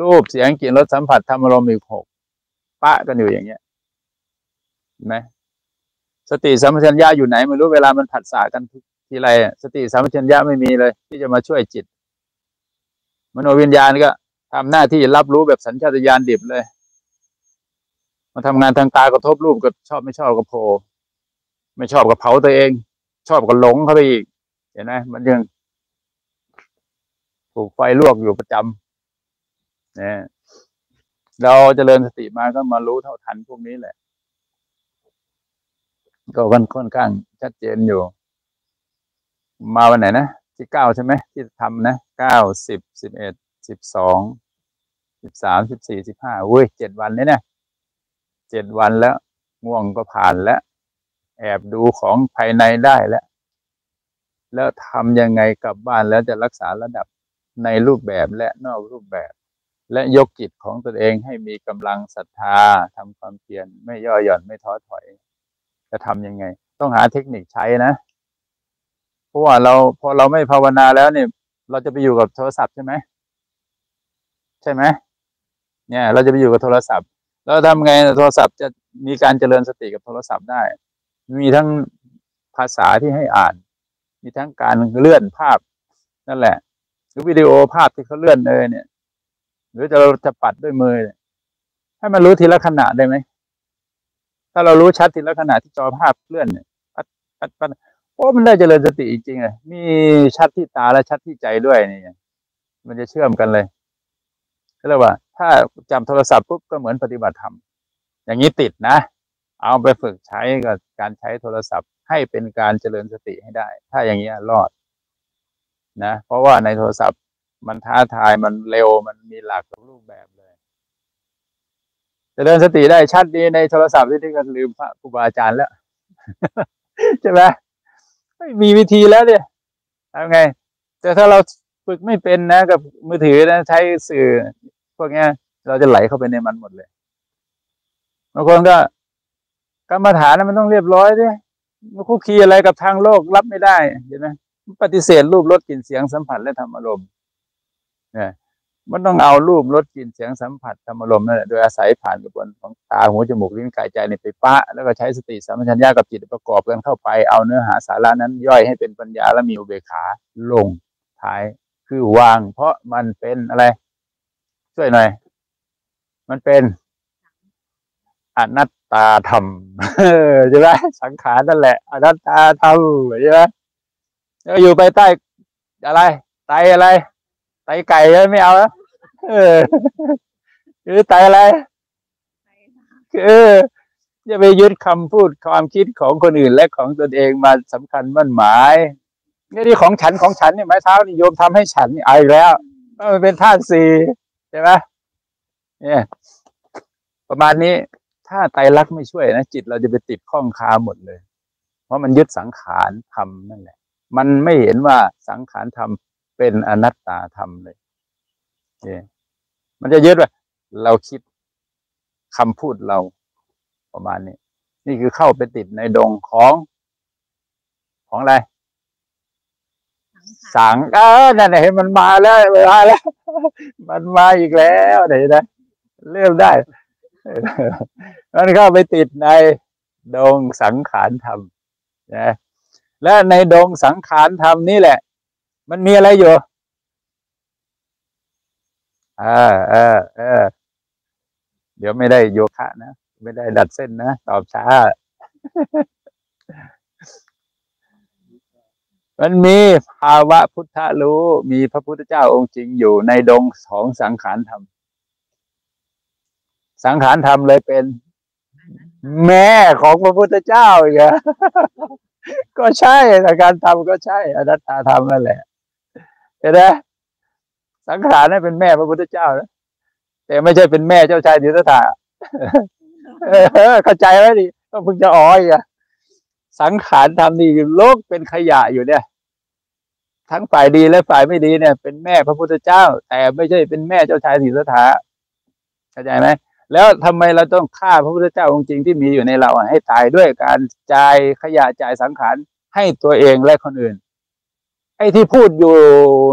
รูปเสียงกลิ่นรสสัมผัสธรรมอารมณ์อีกหกปะกันอยู่อย่างเงี้ยไหมสติสัมปชัญญะอยู่ไหนไม่รู้เวลามันผัดสากันทีไรสติสัมปชัญญะไม่มีเลย ที่จะมาช่วยจิต มโนวิญญาณก็ทำหน้าที่รับรู้แบบสัญชาตญาณดิบเลยมาทำงานทางตากระทบรูปก็ชอบไม่ชอบก็โผล่ไม่ชอบก็เผาตัวเอง ชอบก็หลงเข้าไปอีกเห็นไหมมันยัง ถูกไฟลวกอยู่ประจำเนี่ยเราจเจริญสติมาก็มารู้เท่าทันพวกนี้แหละ ก็วันค่อนข้างชัดเจนอยู่ มาวันไหนนะที่เก้าใช่ไหมที่ทำนะเก้าสิบสิบเอ็ดสิบสองสิบสามสิบสี่สิบห้าอุ้ยเจ็ดวันนี้เนี่ยเจ็ดวันแล้วง่วงก็ผ่านแล้ว แอบดูของภายในได้แล้ว แล้วทำยังไงกลับบ้านแล้วจะรักษาระดับ ในรูปแบบและนอกรูปแบบ และยกจิตของตนเองให้มีกำลังศรัทธาทำความเพียรไม่ย่อหย่อนไม่ท้อถอย จะทำยังไง ต้องหาเทคนิคใช้นะเพราะว่าเราพอเราไม่ภาวนาแล้วเนี่ย เราจะไปอยู่กับโทรศัพท์ใช่ไหมใช่ไหมเนี่ย เราจะไปอยู่กับโทรศัพท์ แล้วทำไงโทรศัพท์จะมีการเจริญสติกับโทรศัพท์ได้ มีทั้งภาษาที่ให้อ่าน มีทั้งการเลื่อนภาพนั่นแหละ หรือวิดีโอภาพที่เขาเลื่อนเลยเนี่ย หรือจะเราจะปัดด้วยมือให้มันรู้ทีละขณะได้ไหมถ้าเรารู้ชัดทีละขณะที่จอภาพเคลื่อนเนี่ยปัดปัดปัดโอ้มันได้เจริญสติจริงๆเลยมีชัดที่ตาและชัดที่ใจด้วยนี่มันจะเชื่อมกันเลยก็เลยกว่า ถ้าจำโทรศัพท์ปุ๊บก็เหมือนปฏิบัติธรรมอย่างนี้ติดนะ เอาไปฝึกใช้กับการใช้โทรศัพท์ให้เป็นการเจริญสติให้ได้ ถ้าอย่างนี้รอด นะเพราะว่าในโทรศัพท์มันท้าทายมันเร็วมันมีหลากรูปแบบเลยจะเดินสติได้ชัดดีในโทรศัพท์ที่ที่ก็ลืมพระครูบาอาจารย์แล้วใช่ไหมไม่มีวิธีแล้วเนี่ยทำไง แต่ถ้าเราฝึกไม่เป็นนะ กับมือถือนะใช้สื่อ พวกนี้เราจะไหลเข้าไปในมันหมดเลยบางคนก็กรรมฐานมันต้องเรียบร้อยด้วยมันคุกคีอะไรกับทางโลกรับไม่ได้เห็นไหม ปฏิเสธรูปรสกลิ่นเสียงสัมผัสและธรรมอารมณ์เนี่ยมันต้องเอารูปรสกลิ่นเสียงสัมผัสธรรมอารมณ์นั่นแหละโดยอาศัยผ่านกระบวนของตาหูจมูกลิ้นกายใจในไปปะ แล้วก็ใช้สติสัมปชัญญะกับจิตประกอบกันเข้าไปเอาเนื้อหาสาระนั้น ย่อยให้เป็นปัญญาและมีอุเบกขาลงท้ายคือวาง เพราะมันเป็นอะไร ช่วยหน่อย มันเป็นอนัตตาธรรมใช่ไหมสังขารนั่นแหละ อนัตตาธรรมใช่ไหม แล้วอยู่ไปใต้อะไรไตอะไรไตไก่ไม่เอาแล้วเออคือไตอะไรคือจะไปยึดคำพูดความคิดของคนอื่นและของตนเองมาสำคัญมั่นหมายนี่ที่ของฉันของฉันเนี่ยไม้เท้านี่โยมทำให้ฉันนี่เอาอีกแล้วมันเป็นธาตุสี่ใช่ไหมเนี่ย ประมาณนี้ ถ้าไตรลักษณ์ไม่ช่วยนะจิตเราจะไปติดข้องคาหมดเลย เพราะมันยึดสังขารทำนั่นแหละ มันไม่เห็นว่าสังขารทำเป็นอนัตตาธรรมเลยเนี่ยมันจะยึดว่าเราคิดคำพูดเราประมาณนี้ นี่คือเข้าไปติดในดงของของอะไร สังเออนั่นเห็นมันมาแล้วมาแล้ว มันมาอีกแล้วไหนนะเริ่มได้ มันเข้าไปติดในดงสังขารธรรมนะ และในดงสังขารธรรมนี่แหละ มันมีอะไรอยู่เออเออเออเดี๋ยวไม่ได้โยคะนะ ไม่ได้ดัดเส้นนะ ตอบช้า มันมีภาวะพุทธรู้ มีพระพุทธเจ้าองค์จริงอยู่ในดงของสังขารธรรม สังขารธรรมเลยเป็น แม่ของพระพุทธเจ้าอีกอะ ก็ใช่สังขารธรรมก็ใช่ อนัตตาธรรมนั่นแหละเห็นไหมสังขารนั่นเป็นแม่พระพุทธเจ้านะแต่ไม่ใช่เป็นแม่เจ้าชายดิสถาเข้าใจไหมดิก็เพิ่งจะอ้อยอะสังขารทำนี่โลกเป็นขยะอยู่เนี่ย ทั้งฝ่ายดีและฝ่ายไม่ดีเนี่ย เป็นแม่พระพุทธเจ้า แต่ไม่ใช่เป็นแม่เจ้าชายสิทธัตถะเข้าใจไหม แล้วทำไมเราต้องฆ่าพระพุทธเจ้าองค์จริงที่มีอยู่ในเราให้ตายด้วยการจ่ายขยะจ่ายสังขารให้ตัวเองและคนอื่น ไอ้ที่พูดอยู่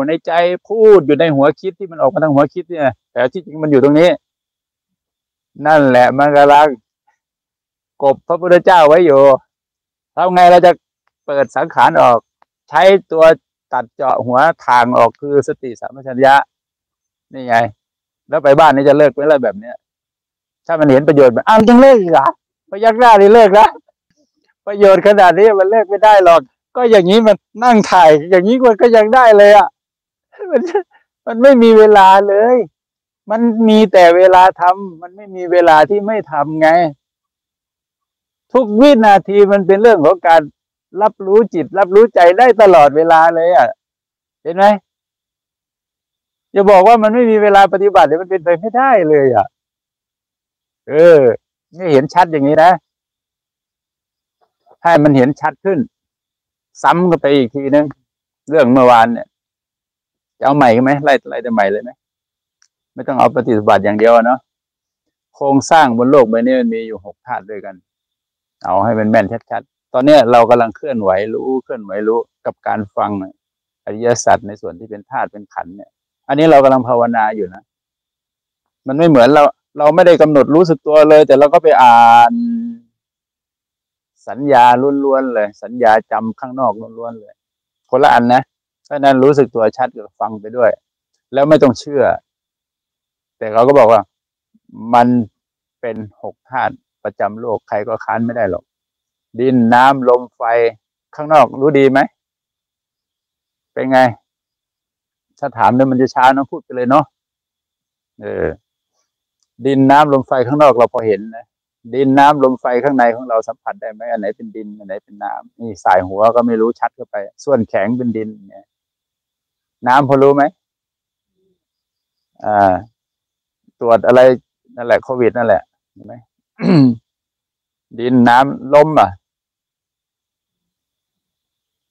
ในใจพูดอยู่ในหัวคิดที่มันออกมาทางหัวคิดเนี่ย แต่ที่จริงมันอยู่ตรงนี้ นั่นแหละมันกำลังกบพระพุทธเจ้าไว้อยู่ทำไงเราจะเปิดสังขารออก ใช้ตัวตัดเจาะหัวทางออกคือสติสัมปชัญญะนี่ไง แล้วไปบ้านนี้จะเลิกไมอะไรแบบเนี้ย ถ้ามันเห็นประโยชน์แบบอ้าวยังเลิกอีกเหรอพยักหน้านี่เลิกนะประโยชน์ขนาดนี้มันเลิกไม่ได้หรอกก็อย่างนี้มันนั่งถ่าย อย่างนี้มันก็ยังได้เลยอะมันมันไม่มีเวลาเลย มันมีแต่เวลาทำมันไม่มีเวลาที่ไม่ทำไง ทุกวินาทีมันเป็นเรื่องของการรับรู้จิต รับรู้ใจได้ตลอดเวลาเลยอะ เห็นไหมอย่าบอกว่ามันไม่มีเวลาปฏิบัติเดี๋ยวมันเป็นไปไม่ได้เลยอะ เออไม่เห็นชัดอย่างนี้นะให้มันเห็นชัดขึ้น ซ้ำกันไปอีกทีนึงเรื่องเมื่อวานเนี่ยจะเอาใหม่ไหมไล่ไล่แต่ใหม่เลยไหมไม่ต้องเอาปฏิบัติอย่างเดียวเนาะโครงสร้างบนโลกใบนี้มันมีอยู่หกธาตุด้วยกัน เอาให้มันแม่นชัดๆตอนนี้เรากำลังเคลื่อนไหวรู้เคลื่อนไหวรู้กับการฟังอริยสัจในส่วนที่เป็นธาตุเป็นขันเนี่ย อันนี้เรากำลังภาวนาอยู่นะมันไม่เหมือนเรา เราไม่ได้กำหนดรู้สึกตัวเลย แต่เราก็ไปอ่าน สัญญาล้วนๆเลย สัญญาจำข้างนอกล้วนๆเลยคนละอันนะเพราะนั้นรู้สึกตัวชัดก็ฟังไปด้วย แล้วไม่ต้องเชื่อ แต่เขาก็บอกว่า มันเป็นหกธาตุประจำโลกใครก็ค้านไม่ได้หรอก ดินน้ำลมไฟข้างนอกรู้ดีไหม เป็นไง ถ้าถามเนี่ยมันจะช้าน้องพูดไปเลยเนาะเออ ดินน้ำลมไฟข้างนอกเราพอเห็นนะดินน้ำลมไฟข้างในของเราสัมผัสได้ไหมอันไหนเป็นดินอันไหนเป็นน้ำนี่สายหัวก็ไม่รู้ชัดเข้าไป ส่วนแข็งเป็นดินเนี่ย น้ำพอรู้ไหมอ่า ตรวจอะไรนั่นแหละโควิดนั่นแหละเห็นไหมดินน้ำลมอะ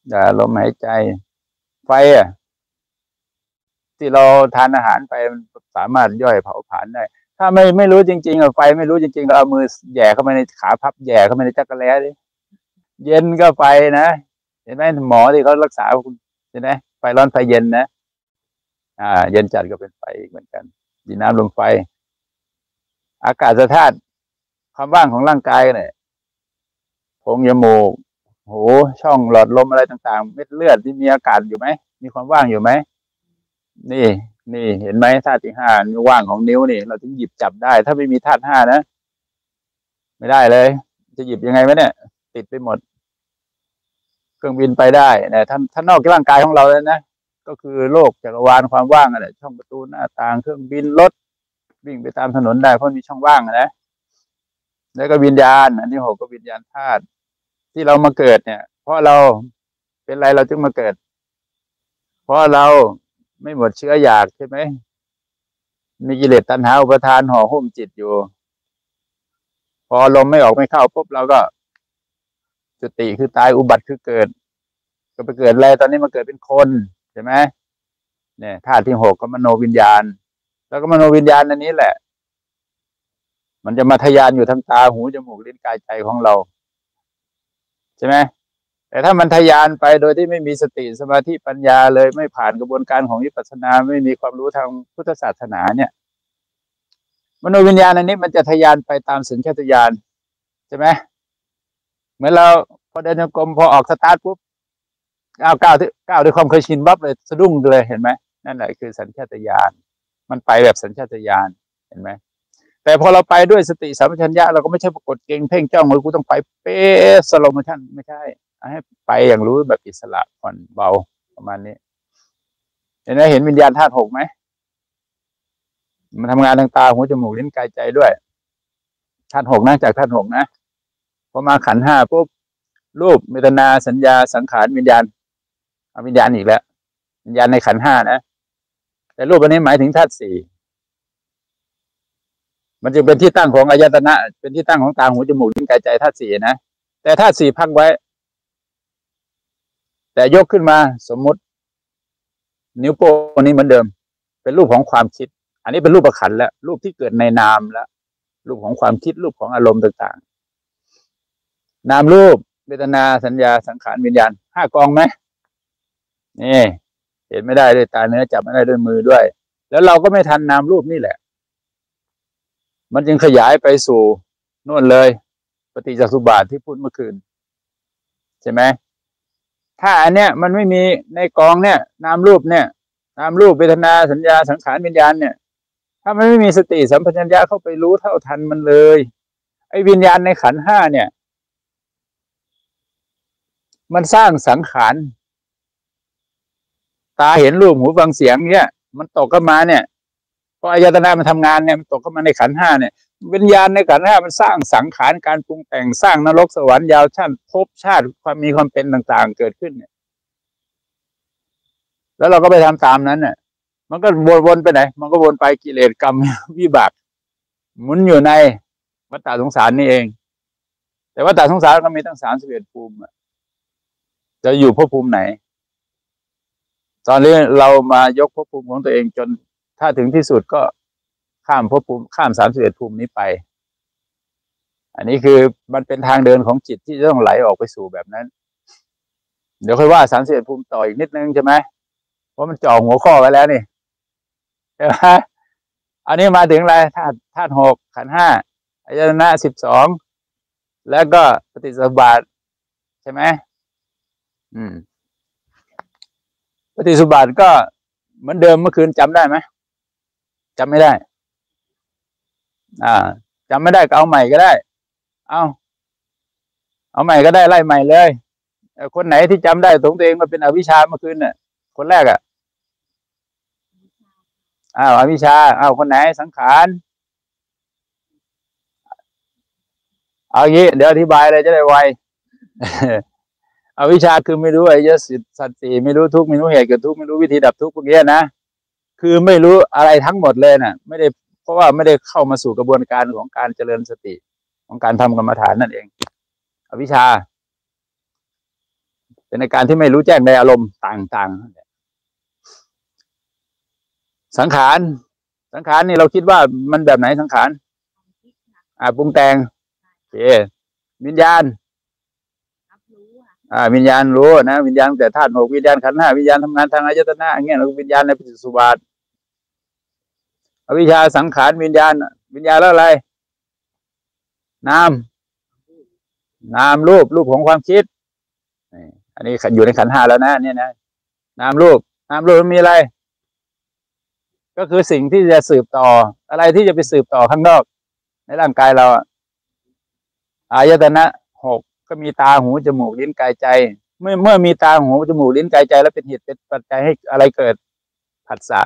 อย่าลมหายใจ ไฟอะ ที่เราทานอาหารไปมันสามารถย่อยเผาผลาญได้ ถ้าไม่ไม่รู้จริงๆอะไฟไม่รู้จริงๆก็เอามือแย่เข้าไปในขาพับแย่เข้าไปในจักรแล้ดิเย็นก็ไฟนะเห็นไหมหมอที่เขารักษาคุณเห็นไหมไฟร้อนไฟเย็นนะอ่า เย็นจัดก็เป็นไฟอีกเหมือนกันดินน้ำลมไฟ อากาศธาตุความว่างของร่างกายเนี่ยโพรงจมูกโหช่องหลอดลมอะไรต่าง ๆ เม็ดเลือดที่มีอากาศอยู่ไหมมีความว่างอยู่ไหมนี่ นี่เห็นไหมธาตุที่ห้านิ้วว่างของนิ้วนี่ เราถึงหยิบจับได้ ถ้าไม่มีธาตุห้านะ ไม่ได้เลย จะหยิบยังไงวะเนี่ย ติดไปหมด เครื่องบินไปได้นะท่านท่านนอกร่างกายของเราเลยนะก็คือโลกจักรวาลความว่างอะไรช่องประตูหน้าต่างเครื่องบินรถวิ่งไปตามถนนได้เพราะมีช่องว่างนะแล้วก็วิญญาณ อันที่หกก็วิญญาณธาตุที่เรามาเกิดเนี่ย เพราะเราเป็นไรเราจึงมาเกิด เพราะเรา ไม่หมดเชื้ออยากใช่ไหมมีกิเลสตัณหาอุปทานห่อหุ้มจิตอยู่ พอลมไม่ออกไม่เข้าปุ๊บเราก็จุติคือตายอุบัติคือเกิด ก็ไปเกิดอะไรตอนนี้มาเกิดเป็นคนใช่ไหมเนี่ยธาตุที่หกก็มโนวิญญาณ แล้วก็มโนวิญญาณอันนี้แหละ มันจะมาทยานอยู่ทางตาหูจมูกลิ้นกายใจของเรา ใช่ไหม แต่ถ้ามันทยานไปโดยที่ไม่มีสติสมาธิปัญญาเลยไม่ผ่านกระบวนการของวิปัสสนาไม่มีความรู้ทางพุทธศาสนาเนี่ยมโนวิญญาณอันนี้มันจะทยานไปตามสัญชาตญาณใช่ไหมเหมือนเราพอเดินกรมพอออกสตาร์ทปุ๊บก้าวก้าวที่ก้าวด้วยความเคยชินบับเลยสะดุ้งเลยเห็นไหมนั่นแหละคือสัญชาตญาณมันไปแบบสัญชาตญาณเห็นไหมแต่พอเราไปด้วยสติสัมปชัญญะเราก็ไม่ใช่ปรากฏเก่งเพ่งจ้องเลยกูต้องไปเป๊ะสโลมชันไม่ใช่ ให้ไปอย่างรู้แบบอิสระผ่อนเบาประมาณนี้ เห็นไหมเห็นวิญญาณธาตุหกไหมมันทำงานทางตาหูจมูกลิ้นกายใจด้วยธาตุหกนะจากธาตุหกนะพอมาขันห้าปุ๊บรูปเมตนาสัญญาสังขารวิญญาณเอาวิญญาณอีกแล้ววิญญาณในขันห้านะแต่รูปอันนี้หมายถึงธาตุสี่มันจึงเป็นที่ตั้งของอายตนะ เป็นที่ตั้งของตาหูจมูกลิ้นกายใจธาตุสี่นะแต่ธาตุสี่พักไว้ แต่ยกขึ้นมาสมมุติ นิ้วโป้งนี้เหมือนเดิม เป็นรูปของความคิด อันนี้เป็นรูปประขันแล้ว รูปที่เกิดในนามแล้ว รูปของความคิดรูปของอารมณ์ต่างๆ นามรูปเวทนาสัญญาสังขารวิญญาณห้ากองไหมนี่เห็นไม่ได้ด้วยตาเนื้อจับไม่ได้ด้วยมือด้วย แล้วเราก็ไม่ทันนามรูปนี่แหละ มันจึงขยายไปสู่นู่นเลย ปฏิจจสุบาทที่พูดเมื่อคืน ใช่ไหม ถ้าอันเนี้ยมันไม่มีในกองเนี่ย นามรูปเนี่ย นามรูปเวทนาสัญญาสังขารวิญญาณเนี่ย ถ้ามันไม่มีสติสัมปชัญญะเข้าไปรู้เท่าทันมันเลย ไอ้วิญญาณในขันห้าเนี่ย มันสร้างสังขารตาเห็นรูปหูฟังเสียงเนี่ย มันตกเข้ามาเนี่ยพออายตนะมันทำงานเนี่ยมันตกเข้ามาในขันห้าเนี่ย วิญญาณในขันห้ามันสร้างสังขารการปรุงแต่งสร้างนรกสวรรค์ยาวชาติภพชาติความมีความเป็นต่าง ๆ เกิดขึ้นเนี่ย แล้วเราก็ไปทำตามนั้นเนี่ยมันก็วนๆไปไหน มันก็วนไปกิเลสกรรมวิบากหมุนอยู่ในวัฏฏะสงสารนี่เอง แต่วัฏฏะสงสารก็มีตั้งสามสิบเอ็ดภูมิจะอยู่ภพภูมิไหน ตอนนี้เรามายกภพภูมิของตัวเองจนถ้าถึงที่สุดก็ ข้ามภพภูมิข้ามสามสิบเอ็ดภูมินี้ไป อันนี้คือมันเป็นทางเดินของจิตที่ต้องไหลออกไปสู่แบบนั้น เดี๋ยวค่อยว่าสามสิบเอ็ดภูมิต่ออีกนิดนึงใช่ไหมเพราะมันจ่อหัวข้อไว้แล้วนี่ใช่ไหมอันนี้มาถึงอะไรธาตุธาตุหกขันห้าอายตนะสิบสองแล้วก็ปฏิสัมบาทใช่ไหมอืม ปฏิสุบาทก็เหมือนเดิมเมื่อคืนจำได้ไหมจำไม่ได้ อ่าจำไม่ได้ก็เอาใหม่ก็ได้ เอาเอาใหม่ก็ได้ไล่ใหม่เลยคนไหนที่จำได้ตรงตัวเองมาเป็นอวิชาเมื่อคืนเนี่ยคนแรกอะอ้าวอวิชาอ้าวคนไหนสังขารเอางี้เดี๋ยวอธิบายเลยจะได้ไวอวิชาคือไม่รู้ไอ้ยสิสัตสีไม่รู้ทุกไม่รู้เหตุเกิดทุกไม่รู้วิธีดับทุกพวกนี้นะคือไม่รู้อะไรทั้งหมดเลยนะ่ะ ไม่ได้ ราะว่าไม่ได้เข้ามาสู่กระบวนการของการเจริญสติของการทำกรรมฐานนั่นเอง อวิชชา เป็นในการที่ไม่รู้แจ้งในอารมณ์ต่างๆ สังขาร สังขารนี่เราคิดว่ามันแบบไหนสังขาร อ่าปรุงแต่งโอเควิญญาณอ่าวิญญาณรู้นะวิญญาณแต่ธาตุหกวิญญาณขันห้าวิญญาณทำงานทางอายตนะอย่างเงี้ยเราวิญญาณในปฏิสุบาท อวิชชาสังขารวิญญาณ วิญญาณแล้วอะไร นาม นามรูปรูปของความคิด อันนี้อยู่ในขันห้าแล้วนะเนี่ยนะนามรูปนามรูปมันมีอะไร ก็คือสิ่งที่จะสืบต่อ อะไรที่จะไปสืบต่อข้างนอก ในร่างกายเราอายตนะหกก็มีตาหูจมูกลิ้นกายใจ เมื่อเมื่อมีตาหูจมูกลิ้นกายใจ แล้วเป็นเหตุเป็นปัจจัยให้อะไรเกิดผัสสะ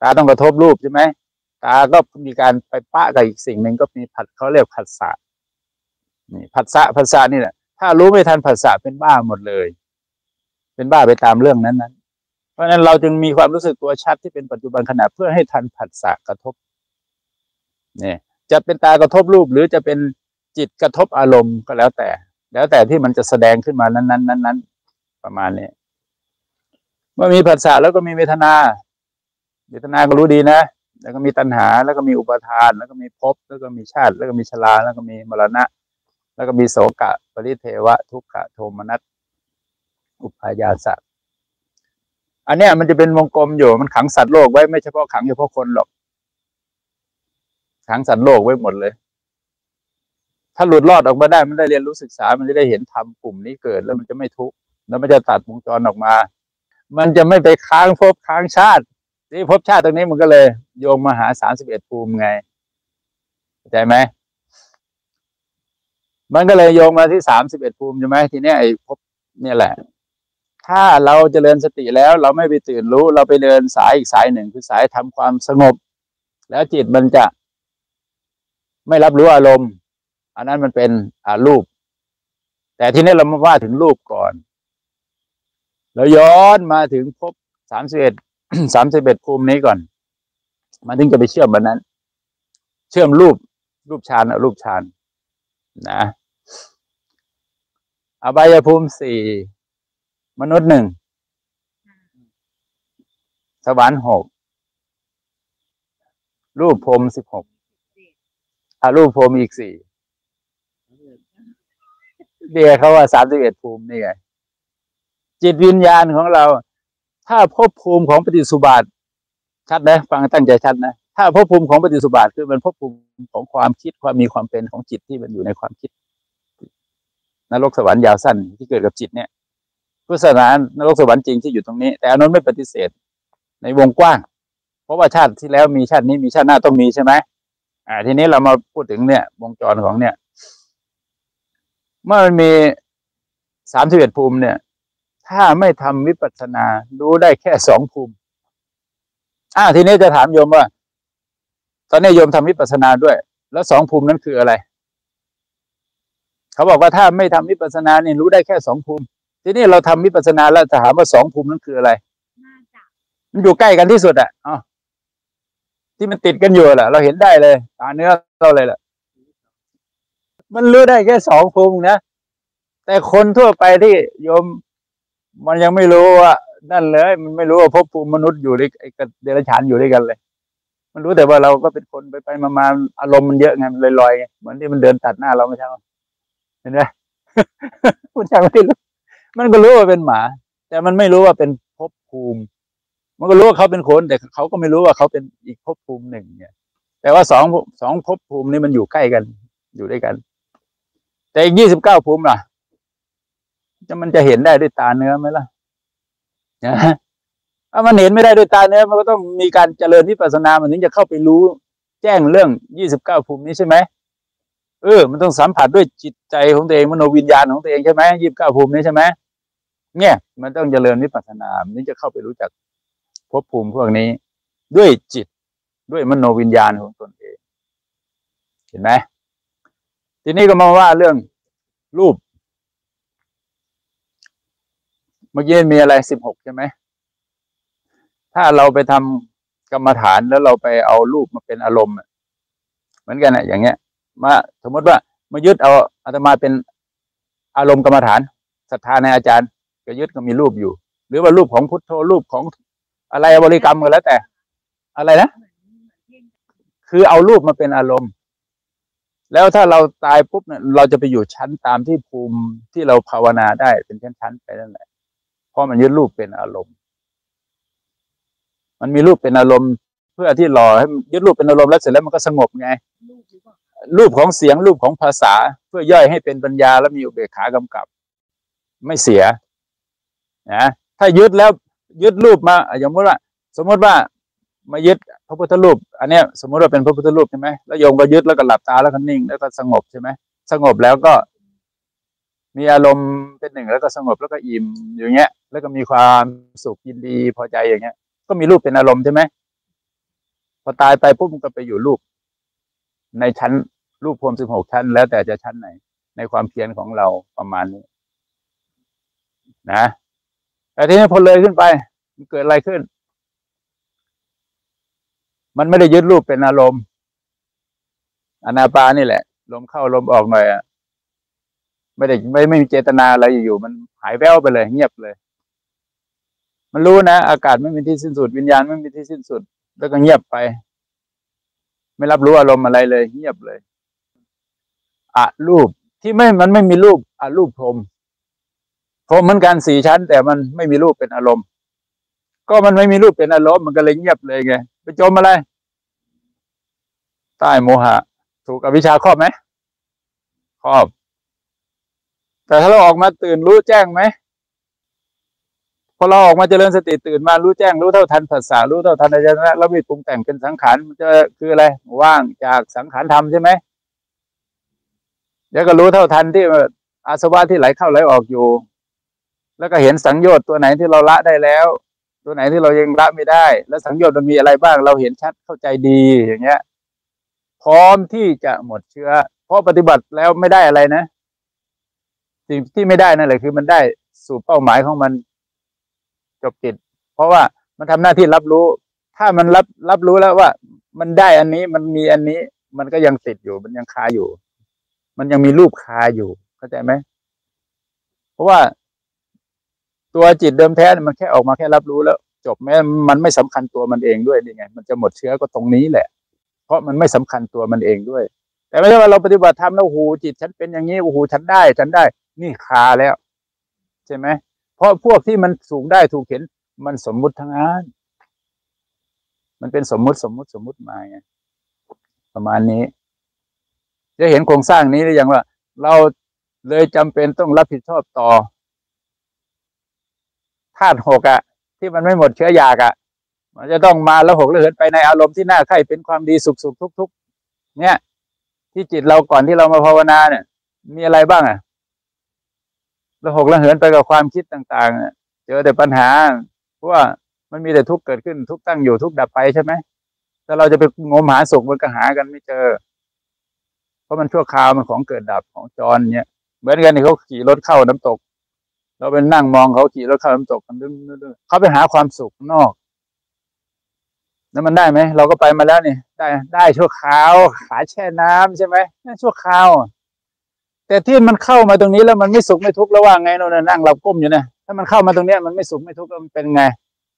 ตาต้องกระทบรูปใช่ไหม ตาก็มีการไปปะกับอีกสิ่งหนึ่งก็มีผัดเขาเรียกผัสสะนี่ผัสสะผัสสะนี่แหละถ้ารู้ไม่ทันผัสสะเป็นบ้าหมดเลย เป็นบ้าไปตามเรื่องนั้นนั้นเพราะฉะนั้นเราจึงมีความรู้สึกตัวชัดที่เป็นปัจจุบันขณะเพื่อให้ทันผัสสะกระทบเนี่ยจะเป็นตากระทบรูปหรือจะเป็นจิตกระทบอารมณ์ก็แล้วแต่ แล้วแต่ที่มันจะแสดงขึ้นมานั้นนั้นนั้นนั้นประมาณนี้เมื่อมีผัสสะแล้วก็มีเวทนา เวทนาก็รู้ดีนะ แล้วก็มีตัณหา แล้วก็มีอุปทาน แล้วก็มีภพ แล้วก็มีชาติ แล้วก็มีชรา แล้วก็มีมรณะ แล้วก็มีโสกะ ปริเทวะ ทุกขะ โทมนัส อุปายาสัตอันเนี้ยมันจะเป็นวงกลมอยู่ มันขังสัตว์โลกไว้ไม่เฉพาะขังเฉพาะคนหรอก ขังสัตว์โลกไว้หมดเลย ถ้าหลุดรอดออกมาได้ มันได้เรียนรู้ศึกษา มันจะได้เห็นธรรมกลุ่มนี้เกิด แล้วมันจะไม่ทุกข์ แล้วมันจะตัดวงจรออกมา มันจะไม่ไปค้างภพค้างชาติ ที่ภพชาติตรงนี้มันก็เลย โยงมาหาสามสิบเอ็ดภูมิไงเข้าใจไหมมันก็เลยโยงมาที่สามสิบเอ็ดภูมิใช่ไหมทีนี้ไอ้ภพเนี่ยแหละ ถ้าเราจเจริญสติแล้ว เราไม่ไปตื่นรู้ เราไปเดินสายอีกสายหนึ่งคือสายทำความสงบ แล้วจิตมันจะไม่รับรู้อารมณ์ อันนั้นมันเป็นอารูป แต่ทีนี้เรามาว่าถึงรูปก่อน แล้วย้อนมาถึงภพสามสิบเอ็ด สามสิบเอ็ดภูมินี้ก่อน มันถึงจะไปเชื่อมวันนั้น เชื่อมรูปรูปฌานรูปฌานนะอบายภูมิสี่มนุษย์หนึ่งสวรรค์หกรูปพรมสิบหกอารูปพรมอีกสี่เดียเขาว่าสามสิบเอ็ดภูมินี่ไงจิตวิญญาณของเรา ถ้าภพภูมิของปฏิสุบาทชัดนะฟังตั้งใจชัดนะถ้าภพภูมิของปฏิสุบาทคือเป็นภพภูมิของความคิดความมีความเป็นของจิตที่มันอยู่ในความคิดนรกสวรรค์ยาวสั้นที่เกิดกับจิตเนี่ยพุทธศาสนานรกสวรรค์จริงที่อยู่ตรงนี้ แต่อนุนไม่ปฏิเสธ ในวงกว้าง เพราะว่าชาติที่แล้วมีชาตินี้มีชาติหน้าต้องมีใช่ไหมอ่า ทีนี้เรามาพูดถึงเนี่ยวงจรของเนี่ย เมื่อมันมีสามสิบเอ็ดภูมิเนี่ย ถ้าไม่ทำวิปัสสนารู้ได้แค่สองภูมิอ่าทีนี้จะถามโยมว่า ตอนนี้โยมทำวิปัสสนาด้วย แล้วสองภูมินั้นคืออะไร เขาบอกว่าถ้าไม่ทำวิปัสสนาเนี่ยรู้ได้แค่สองภูมิ ทีนี้เราทำวิปัสสนาแล้วถามว่าสองภูมินั้นคืออะไรมันอยู่ใกล้กันที่สุดอะอ๋อที่มันติดกันอยู่แหละเราเห็นได้เลยตาเนื้อเราเลยแหละมันรู้ได้แค่สองภูมินะแต่คนทั่วไปที่โยม มันยังไม่รู้ว่านั่นเลย มันไม่รู้ว่าภพภูมิมนุษย์อยู่ด้วยไอ้เดรัจฉานอยู่ด้วยกันเลย มันรู้แต่ว่าเราก็เป็นคนไปไปมามาอารมณ์มันเยอะไงมันลอยๆเหมือนที่มันเดินตัดหน้าเราไม่ใช่เห็นไหมมันยังไม่รู้มันก็รู้ว่าเป็นหมา แต่มันไม่รู้ว่าเป็นภพภูมิ มันก็รู้ว่าเขาเป็นคนแต่เขาก็ไม่รู้ว่าเขาเป็นอีกภพภูมิหนึ่งเนี่ย แต่ว่าสองสองภพภูมินี้มันอยู่ใกล้กันอยู่ด้วยกัน แต่อีกยี่สิบเก้าภูมิล่ะ มันจะเห็นได้ด้วยตาเนื้อไหมล่ะนะถ้ามันเห็นไม่ได้ด้วยตาเนื้อมันก็ต้องมีการเจริญวิปัสสนามันถึงจะเข้าไปรู้ แจ้งเรื่องยี่สิบเก้าภูมินี้ใช่ไหมเออ มันต้องสัมผัสด้วยจิตใจของตัวเองมโนวิญญาณของตัวเองใช่ไหมยี่สิบเก้าภูมินี้ใช่ไหมเนี่ย มันต้องเจริญวิปัสสนามันถึงจะเข้าไปรู้จักภพภูมิพวกนี้ ด้วยจิตด้วยมโนวิญญาณของตนเอง เห็นไหมทีนี้ก็มาว่าเรื่องรูป เมื่อกี้มีอะไรสิบหกใช่ไหม ถ้าเราไปทำกรรมฐานแล้วเราไปเอารูปมาเป็นอารมณ์เหมือนกันนะอย่างเงี้ย มาสมมติว่ามายึดเอาอาตมาเป็นอารมณ์กรรมฐานศรัทธาในอาจารย์ ก็ยึดก็มีรูปอยู่ หรือว่ารูปของพุทโธรูปของอะไรบริกรรมก็แล้วแต่ อะไรนะคือเอารูปมาเป็นอารมณ์ แล้วถ้าเราตายปุ๊บเนี่ยเราจะไปอยู่ชั้นตามที่ภูมิที่เราภาวนาได้เป็นชั้นๆไปนั่นแหละ เพราะมันยึดรูปเป็นอารมณ์ มันมีรูปเป็นอารมณ์ เพื่อที่หล่อให้ยึดรูปเป็นอารมณ์แล้วเสร็จแล้วมันก็สงบไง รูปของเสียงรูปของภาษาเพื่อย่อยให้เป็นปัญญาแล้วมีอุเบกขากำกับ ไม่เสียนะถ้ายึดแล้วยึดรูปมาอย่างว่า สมมติว่ามายึดพระพุทธรูป อันเนี้ยสมมติว่าเป็นพระพุทธรูปใช่ไหมแล้วโยมก็ยึดแล้วก็หลับตาแล้วก็นิ่งแล้วก็สงบใช่ไหมสงบแล้วก็ มีอารมณ์เป็นหนึ่งแล้วก็สงบแล้วก็อิ่มอย่างเงี้ย แล้วก็มีความสุขยินดีพอใจอย่างเงี้ย ก็มีรูปเป็นอารมณ์ใช่ไหมพอตายไปปุ๊บมันก็ไปอยู่รูป ในชั้นรูปพรมสิบหกชั้น แล้วแต่จะชั้นไหน ในความเพียรของเราประมาณนี้ นะแต่ทีนี้พอเลยขึ้นไป มันเกิดอะไรขึ้น มันไม่ได้ยึดรูปเป็นอารมณ์อนาปานี่แหละ ลมเข้าลมออกหน่อยอะ ไม่ได้ไม่ไม่มีเจตนาอะไรอยู่ๆมันหายแววไปเลย เงียบเลย มันรู้นะอากาศไม่มีที่สิ้นสุด วิญญาณไม่มีที่สิ้นสุด แล้วก็เงียบไป ไม่รับรู้อารมณ์อะไรเลย เงียบเลยอะรูปที่ไม่มันไม่มีรูปอะรูปพรมพรมเหมือนกันสี่ชั้น แต่มันไม่มีรูปเป็นอารมณ์ ก็มันไม่มีรูปเป็นอารมณ์มันก็เลยเงียบเลยไงไปจมอะไร ใต้โมหะ ถูกอวิชชาครอบไหมครอบ แต่ถ้าเราออกมาตื่นรู้แจ้งไหมพอเราออกมาเจริญสติตื่นมารู้แจ้งรู้เท่าทันภาษารู้เท่าทันอายตนะแล้วมีปรุงแต่งเป็นสังขารมันจะคืออะไรว่างจากสังขารธรรมใช่ไหมเดี๋ยวก็รู้เท่าทันที่อาสวะที่ไหลเข้าไหลออกอยู่ แล้วก็เห็นสังโยชน์ตัวไหนที่เราละได้แล้ว ตัวไหนที่เรายังละไม่ได้ แล้วสังโยชน์มันมีอะไรบ้าง เราเห็นชัดเข้าใจดีอย่างเงี้ย พร้อมที่จะหมดเชื้อ เพราะปฏิบัติแล้วไม่ได้อะไรนะ สิ่งที่ไม่ได้นั่นแหละคือมันได้สู่เป้าหมายของมันจบจิต เพราะว่ามันทำหน้าที่รับรู้ ถ้ามันรับรับรู้แล้วว่า มันได้อันนี้มันมีอันนี้ มันก็ยังติดอยู่ มันยังคาอยู่ มันยังมีรูปคาอยู่เข้าใจไหมเพราะว่าตัวจิตเดิมแท้มันแค่ออกมาแค่รับรู้แล้ว จบแม้มันไม่สำคัญตัวมันเองด้วยนี่ไง มันจะหมดเชื้อก็ตรงนี้แหละ เพราะมันไม่สำคัญตัวมันเองด้วย แต่ไม่ใช่ว่าเราปฏิบัติธรรมแล้วโอ้โหจิตฉันเป็นอย่างนี้โอ้โหฉันได้ ฉันได้ นี่คาแล้ว ใช่ไหม เพราะพวกที่มันสูงได้ถูกเห็น มันสมมุติทั้งนั้นมันเป็นสมมุติสมมุติสมมุติมาไงประมาณนี้ จะเห็นโครงสร้างนี้หรือยังว่า เราเลยจำเป็นต้องรับผิดชอบต่อธาตุหกอะที่มันไม่หมดเชื้ออยากอะมันจะต้องมาแล้วหกเลือนไปในอารมณ์ที่น่าใคร่เป็นความดีสุขสุขทุกทุกเนี่ย ที่จิตเราก่อนที่เรามาภาวนาเนี่ย มีอะไรบ้างอะ แล้วหกล้วเหินไปกับความคิดต่างๆ เจอแต่ปัญหา เพราะว่ามันมีแต่ทุกข์เกิดขึ้นทุกข์ตั้งอยู่ทุกข์ดับไปใช่ไหมถ้าเราจะไปงมหาสุขมันก็หากันไม่เจอ เพราะมันชั่วคราวมันของเกิดดับของจรเนี่ยเหมือนกันที่เขาขี่รถเข้าน้ำตก เราไปนั่งมองเขาขี่รถเข้าน้ำตกกันดึงเขาไปหาความสุขนอก แล้วมันได้ไหมเราก็ไปมาแล้วนี่ได้ได้ชั่วคราว ขาแช่น้ำใช่ไหมนั่นชั่วคราว แต่ที่มันเข้ามาตรงนี้แล้วมันไม่สุขไม่ทุกข์แล้วว่าไงเรานั่งเราก้มอยู่นะถ้ามันเข้ามาตรงเนี้ยมันไม่สุขไม่ทุกข์แล้วมันเป็นไง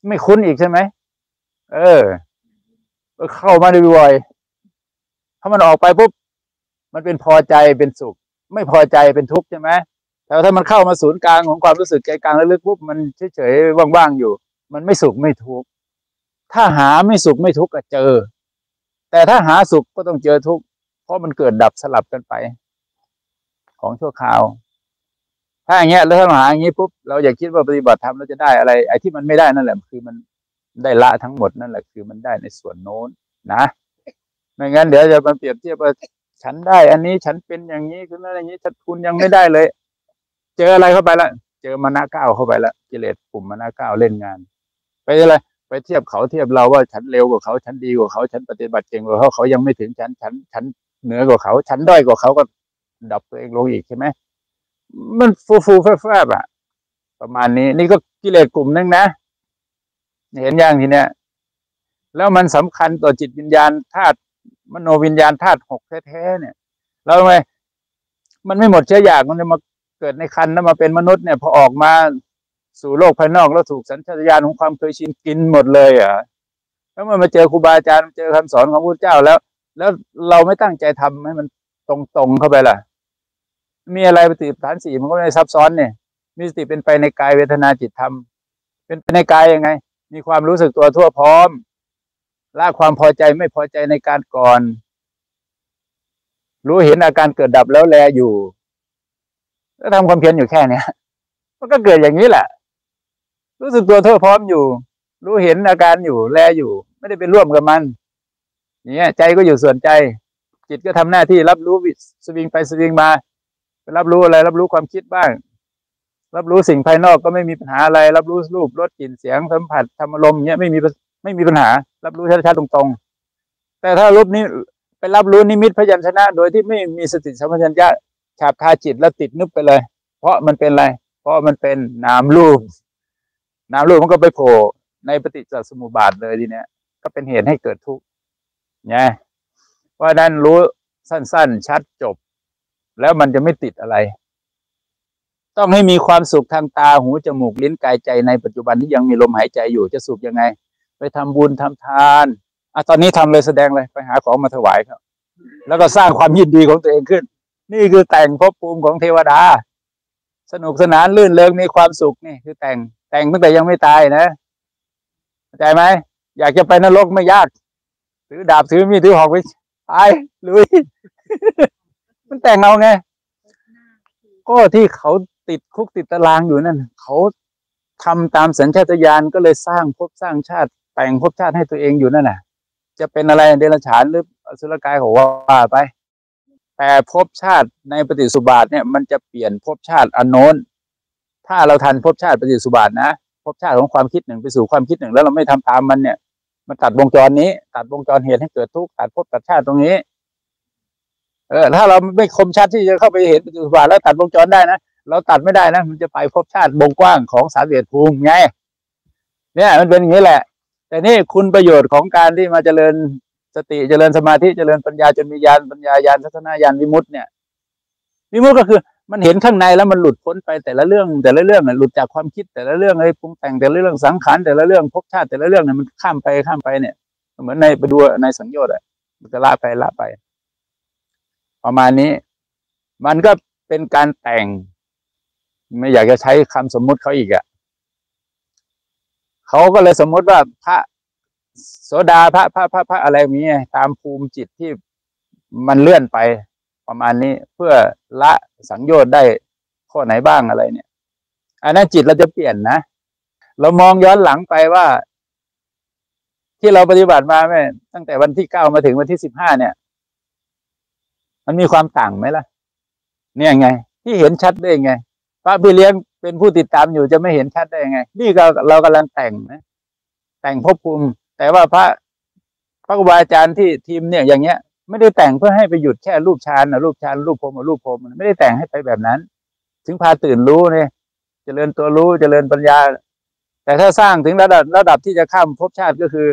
ไม่คุ้นอีกใช่ไหมเออเข้ามาบ่อยถ้ามันออกไปปุ๊บมันเป็นพอใจเป็นสุข ไม่พอใจเป็นทุกข์ใช่ไหมแต่ถ้ามันเข้ามาศูนย์กลางของความรู้สึกใจกลางลึกปุ๊บมันเฉยๆว่างๆอยู่ มันไม่สุขไม่ทุกข์ถ้าหาไม่สุขไม่ทุกข์ก็เจอ แต่ถ้าหาสุขก็ต้องเจอทุกข์เพราะมันเกิดดับสลับกันไป ของชั่วคราว ถ้าอย่างเงี้ยแล้วถ้าเราหาอย่างงี้ปุ๊บเราอยากคิดว่าปฏิบัติธรรมเราจะได้อะไร ไอ้ที่มันไม่ได้นั่นแหละ คือมันได้ละทั้งหมดนั่นแหละ คือมันได้ในส่วนโน้นนะไม่งั้นเดี๋ยวจะมาเปรียบเทียบว่าฉันได้ อันนี้ฉันเป็นอย่างนี้คืออะไรอย่างนี้ฉันคุณยังไม่ได้เลย เจออะไรเข้าไปละเจอมานาเก้าเข้าไปละกิเลสปุ่มมานาเก้าเล่นงาน ไปอะไรไปเทียบเขาเทียบเราว่าฉันเร็วกว่าเขา ฉันดีกว่าเขา ฉันปฏิบัติเก่งกว่าเขาเขายังไม่ถึงฉันฉันฉันเหนือกว่าเขา ฉันด้อยกว่าเขาก็ ดับตัวเองลงอีกใช่ไหมมันฟูฟูแฟบๆอะ ประมาณนี้ นี่ก็กิเลสกลุ่มนึงนะ เห็นอย่างทีเนี้ยแล้วมันสำคัญต่อจิตวิญญาณธาตุมโนวิญญาณธาตุหกแท้ๆเนี่ยเราไงมันไม่หมดเชื้ออยากมันจะมาเกิดในคันแล้วมาเป็นมนุษย์เนี่ยพอออกมาสู่โลกภายนอกแล้วถูกสัญชาตญาณของความเคยชินกินหมดเลยอะแล้วมันมาเจอครูบาอาจารย์เจอคำสอนของพระพุทธเจ้าแล้ว แล้วเราไม่ตั้งใจทำให้มันตรงๆเข้าไปล่ะ มีอะไรปฏิฐานสี่มันก็ไม่ซับซ้อนเนี่ยมีสติเป็นไปในกายเวทนาจิตธรรม เป็นไปในกายยังไง มีความรู้สึกตัวทั่วพร้อมละความพอใจไม่พอใจในการก่อน รู้เห็นอาการเกิดดับแล้วแลอยู่ก็ทำความเพียรอยู่แค่เนี้ยมันก็เกิดอย่างนี้แหละ รู้สึกตัวทั่วพร้อมอยู่ รู้เห็นอาการอยู่แลอยู่ ไม่ได้ไปร่วมกับมันอย่างเงี้ย ใจก็อยู่ส่วนใจ จิตก็ทำหน้าที่รับรู้วิสวิงไปสวิงมา ไปรับรู้อะไร รับรู้ความคิดบ้าง รับรู้สิ่งภายนอกก็ไม่มีปัญหาอะไร รับรู้รูปรสกลิ่นเสียงสัมผัสธรรมอารมณ์เงี้ยไม่มีไม่มีปัญหา รับรู้ชัดๆตรงๆ แต่ถ้ารูปนี้ไปรับรู้นิมิตพยัญชนะ โดยที่ไม่มีสติสัมปชัญญะฉาบคาจิตแล้วติดนึกไปเลย เพราะมันเป็นอะไร เพราะมันเป็นนามรูปนามรูปมันก็ไปโผล่ในปฏิจจสมุปบาทเลยทีเนี้ยก็เป็นเหตุให้เกิดทุกข์เนี่ยเพราะนั้นรู้สั้น ๆ ชัดจบ แล้วมันจะไม่ติดอะไร ต้องให้มีความสุขทางตาหูจมูกลิ้นกายใจในปัจจุบันที่ยังมีลมหายใจอยู่จะสุขยังไง ไปทำบุญทำทานอะตอนนี้ทำเลยแสดงเลยไปหาของมาถวายครับ แล้วก็สร้างความยินดีของตัวเองขึ้น นี่คือแต่งภพภูมิของเทวดา สนุกสนานลื่นเริงมีความสุขนี่คือแต่งแต่งตั้งแต่ยังไม่ตายนะเข้าใจไหมอยากจะไปนรกไม่ยากถือดาบถือมีดถือหอกไปตายลุย มันแต่งเอาไง ก็ที่เขาติดคุกติดตารางอยู่นั่นเขาทำตามสัญชาตญาณก็เลยสร้างภพสร้างชาติ แต่งภพชาติให้ตัวเองอยู่นั่นน่ะ จะเป็นอะไรเดรัจฉานหรืออสุรกายของว่าไป แต่ภพชาติในปฏิสุบาทเนี่ยมันจะเปลี่ยนภพชาติอนโน้น ถ้าเราทันภพชาติปฏิสุบาทนะภพชาติของความคิดหนึ่งไปสู่ความคิดหนึ่งแล้วเราไม่ทำตามมันเนี่ยมันตัดวงจรนี้ ตัดวงจรเหตุให้เกิดทุกข์ตัดภพตัดชาติตรงนี้ เออถ้าเราไม่คมชัดที่จะเข้าไปเห็นปฏิสุบาทแล้วตัดวงจรได้นะเราตัดไม่ได้นะมันจะไปภพชาติวงกว้างของสามเดียภูมิไง เนี่ย มันเป็นอย่างนี้แหละ แต่นี่คุณประโยชน์ของการที่มาเจริญสติเจริญสมาธิเจริญปัญญาจนมีญาณปัญญาญาณทัศนญาณวิมุตต์เนี่ยวิมุตต์ก็คือมันเห็นข้างในแล้วมันหลุดพ้นไปแต่ละเรื่อง แต่ละเรื่องหลุดจากความคิดแต่ละเรื่องไอ้ปรุงแต่งแต่ละเรื่องสังขารแต่ละเรื่องภพชาติแต่ละเรื่องเนี่ยมันข้ามไปข้ามไปเนี่ย เหมือนในไปดูในสังโยชน์อะมันจะละไปละไป ประมาณนี้ มันก็เป็นการแต่ง ไม่อยากจะใช้คำสมมุติเขาอีกอะ่ะเขาก็เลยสมมติว่าพระโสดาพระพระพระพระอะไรมีตามภูมิจิตที่มันเลื่อนไปประมาณนี้ เพื่อละสังโยชน์ได้ข้อไหนบ้างอะไรเนี่ยอันนั้นจิตเราจะเปลี่ยนนะเรามองย้อนหลังไปว่า ที่เราปฏิบัติมาแม่ตั้งแต่วันที่เก้ามาถึงวันที่สิบห้าเนี่ย มันมีความต่างไหมล่ะ เนี่ยไง ที่เห็นชัดได้ไงพระพี่เลี้ยงเป็นผู้ติดตามอยู่จะไม่เห็นชัดได้ไง นี่ก็เรากำลังแต่งนะแต่งภพภูมิ แต่ว่าพระพระครูบาอาจารย์ที่ทีมเนี่ยอย่างเงี้ย ไม่ได้แต่งเพื่อให้ไปหยุดแค่รูปฌานนะรูปฌานรูปพรมรูปพรมไม่ได้แต่งให้ไปแบบนั้น ถึงพาตื่นรู้เนี่ยจเจริญตัวรู้จเจริญปัญญา แต่ถ้าสร้างถึงระดับระดับที่จะข้ามภพชาติก็คือ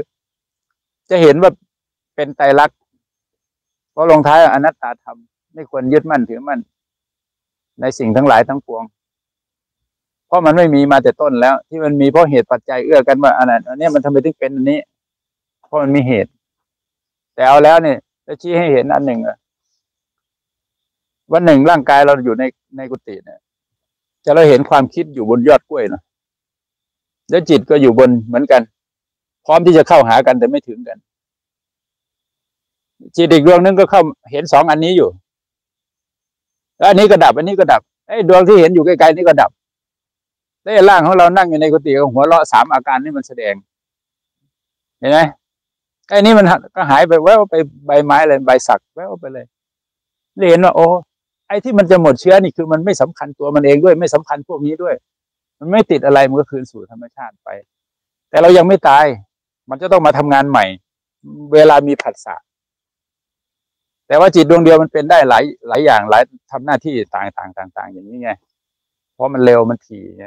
จะเห็นว่าเป็นไตรลักษณ เพราะลงท้ายอนัตตาธรรมไม่ควรยึดมั่นถือมั่นในสิ่งทั้งหลายทั้งปวง เพราะมันไม่มีมาแต่ต้นแล้ว ที่มันมีเพราะเหตุปัจจัยเอื้อกันว่าอันนั้นอันนี้มันทำไมถึงเป็นอันนี้ เพราะมันมีเหตุ แต่เอาแล้วเนี่ยจะชี้ให้เห็นอันหนึ่งอะวันหนึ่งร่างกายเราอยู่ในในกุฏิเนี่ย จะเราเห็นความคิดอยู่บนยอดกล้วยนะแล้วจิตก็อยู่บนเหมือนกัน พร้อมที่จะเข้าหากันแต่ไม่ถึงกัน จิตอีกดวงนึงก็เข้าเห็นสองอันนี้อยู่แล้วอันนี้ก็ดับ อันนี้ก็ดับไอ้ดวงที่เห็นอยู่ไกลๆนี่ก็ดับได้ร่างของเรานั่งอยู่ในกุฏิกับหัวเราะสามอาการนี่มันแสดง เห็นไหมไอ้นี่มันก็หายไปแววไปใบไม้เลยใบสักแววไปเลยเห็นว่าโอ้ไอ้ที่มันจะหมดเชื้อนี่คือมันไม่สำคัญตัวมันเองด้วย ไม่สำคัญพวกนี้ด้วย มันไม่ติดอะไรมันก็คืนสู่ธรรมชาติไป แต่เรายังไม่ตาย มันจะต้องมาทำงานใหม่ เวลามีผัสสะ แต่ว่าจิตดวงเดียวมันเป็นได้หลายหลายอย่างหลายทำหน้าที่ต่างต่างต่างอย่างนี้ไง เพราะมันเร็วมันถี่ไง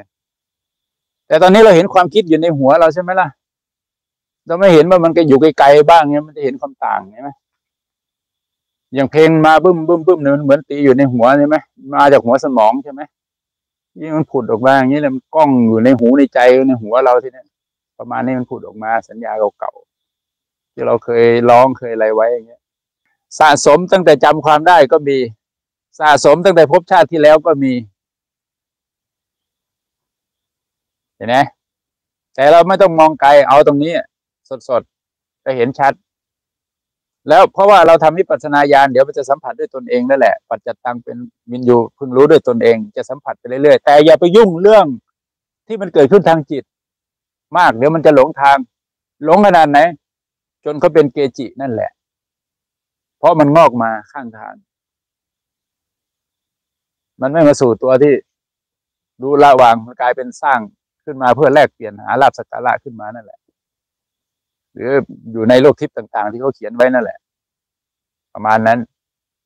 แต่ตอนนี้เราเห็นความคิดอยู่ในหัวเราใช่ไหมล่ะ เราไม่เห็นว่ามันก็อยู่ไกลๆบ้างเนี่ยมันจะเห็นความต่างใช่ไหมอย่างเพลงมาบึ้มบึ้มบึ้มเนี่ยมันเหมือนตีอยู่ในหัวใช่ไหมมาจากหัวสมองใช่ไหมยิ่งมันผุดออกมาอย่างนี้เลยมันกล้องอยู่ในหูในใจในหัวเราทีนี้ประมาณนี้มันผุดออกมาสัญญาเก่าๆที่เราเคยร้องเคยอะไรไว้อย่างเงี้ย สะสมตั้งแต่จำความได้ก็มี สะสมตั้งแต่พบชาติที่แล้วก็มี เห็นไหมแต่เราไม่ต้องมองไกลเอาตรงนี้ สดสดจะเห็นชัด แล้วเพราะว่าเราทำวิปัสสนาญาณเดี๋ยวมันจะสัมผัสด้วยตนเองนั่นแหละ ปัจจตังเป็นวินยูเพิ่งรู้ด้วยตนเอง จะสัมผัสไปเรื่อยๆแต่อย่าไปยุ่งเรื่องที่มันเกิดขึ้นทางจิต มากเดี๋ยวมันจะหลงทาง หลงขนาดไหน จนเขาเป็นเกจินั่นแหละ ราะมันงอกมาข้างทาง มันไม่มาสู่ตัวที่รู้ละวางมันกลายเป็นสร้างขึ้นมาเพื่อแลกเปลี่ยนหาลาบสักการะขึ้นมานั่นแหละ หรืออยู่ในโลกทิพย์ต่าง ๆ ที่เขาเขียนไว้นั่นแหละ ประมาณนั้น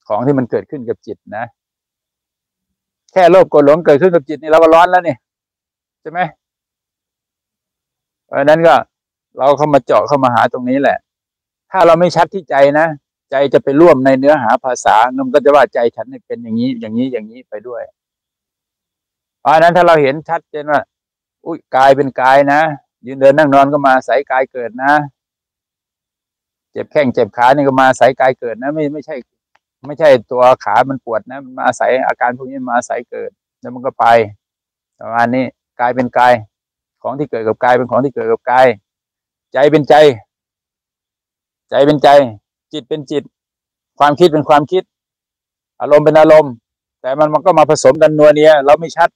ของที่มันเกิดขึ้นกับจิตนะ แค่โลภโกรธหลงเกิดขึ้นกับจิตนี่เราก็ร้อนแล้วนี่ใช่ไหมเพราะนั้นก็เราเข้ามาเจาะเข้ามาหาตรงนี้แหละ ถ้าเราไม่ชัดที่ใจนะ ใจจะไปร่วมในเนื้อหาภาษามันก็จะว่าใจฉันเป็นอย่างนี้อย่างนี้อย่างนี้ไปด้วย เพราะนั้นถ้าเราเห็นชัดเจนว่าอุ้ยกายเป็นกายนะยืนเดินนั่งนอนก็มาใส่กายเกิดนะ เจ็บแข้งเจ็บขานี่ก็มาใส่กายเกิดนะ ไม่ไม่ใช่ ไม่ใช่ตัวขามันปวดนะ มันมาอาศัยอาการพวกนี้มาอาศัยเกิด แล้วมันก็ไปประมาณนี้กายเป็นกาย ของที่เกิดกับกายเป็นของที่เกิดกับกาย ใจเป็นใจ ใจเป็นใจ จิตเป็นจิต ความคิดเป็นความคิด อารมณ์เป็นอารมณ์ แต่มันมันก็มาผสมกันนัวเนียเราไม่ชัด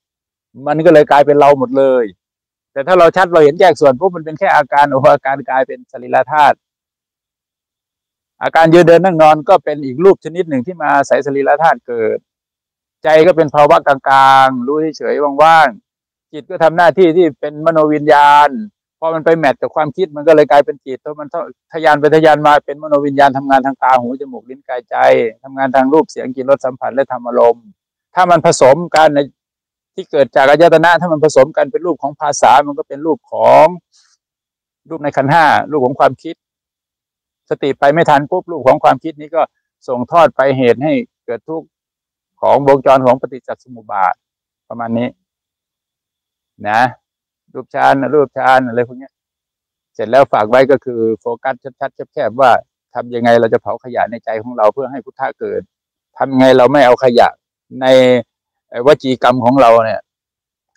มันก็เลยกลายเป็นเราหมดเลย แต่ถ้าเราชัดเราเห็นแยกส่วนปุ๊บมันเป็นแค่อาการโออาการกลายเป็นสรีระธาตุอาการยืนเดินนั่งนอนก็เป็นอีกรูปชนิดหนึ่งที่มาอาศัยสรีระธาตุเกิด ใจก็เป็นภาวะกลางๆ รู้เฉยๆว่างๆจิตก็ทำหน้าที่ที่เป็นมโนวิญญาณ พอมันไปแมทกับความคิดมันก็เลยกลายเป็นจิตเพราะมันทยานไปทยานมาเป็นมโนวิญญาณทำงานทางตาหูจมูกลิ้นกายใจทำงานทางรูปเสียงกลิ่นรสสัมผัสและธรรมอารมณ์ ถ้ามันผสมกันในที่เกิดจากอายตนะ ถ้ามันผสมกันเป็นรูปของภาษา มันก็เป็นรูปของรูปในขันห้ารูปของความคิด สติไปไม่ทันปุ๊บรูปของความคิดนี้ก็ส่งทอดไปเหตุให้เกิดทุกข์ของวงจรของปฏิจจสมุปบาทประมาณนี้ นะ รูปฌานรูปฌานอะไรพวกนี้เสร็จแล้วฝากไว้ก็คือโฟกัสชัดๆแคบๆว่าทำยังไงเราจะเผาขยะในใจของเราเพื่อให้พุทธะเกิดทำยังไงเราไม่เอาขยะในวจีกรรมของเราเนี่ย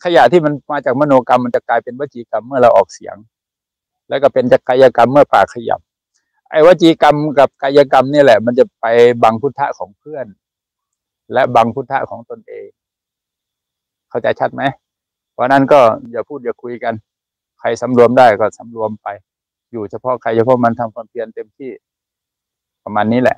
ขยะที่มันมาจากมโนกรรมมันจะกลายเป็นวจีกรรมเมื่อเราออกเสียง แล้วก็เป็นจักายกรรมเมื่อปากขยับ ไอ้วจีกรรมกับกายกรรมนี่แหละ มันจะไปบังพุทธะของเพื่อน และบังพุทธะของตนเอง เข้าใจชัดไหม เพราะนั้นก็อย่าพูดอย่าคุยกัน ใครสำรวมได้ก็สำรวมไป อยู่เฉพาะใครเฉพาะมันทำความเพียรเต็มที่ประมาณนี้แหละ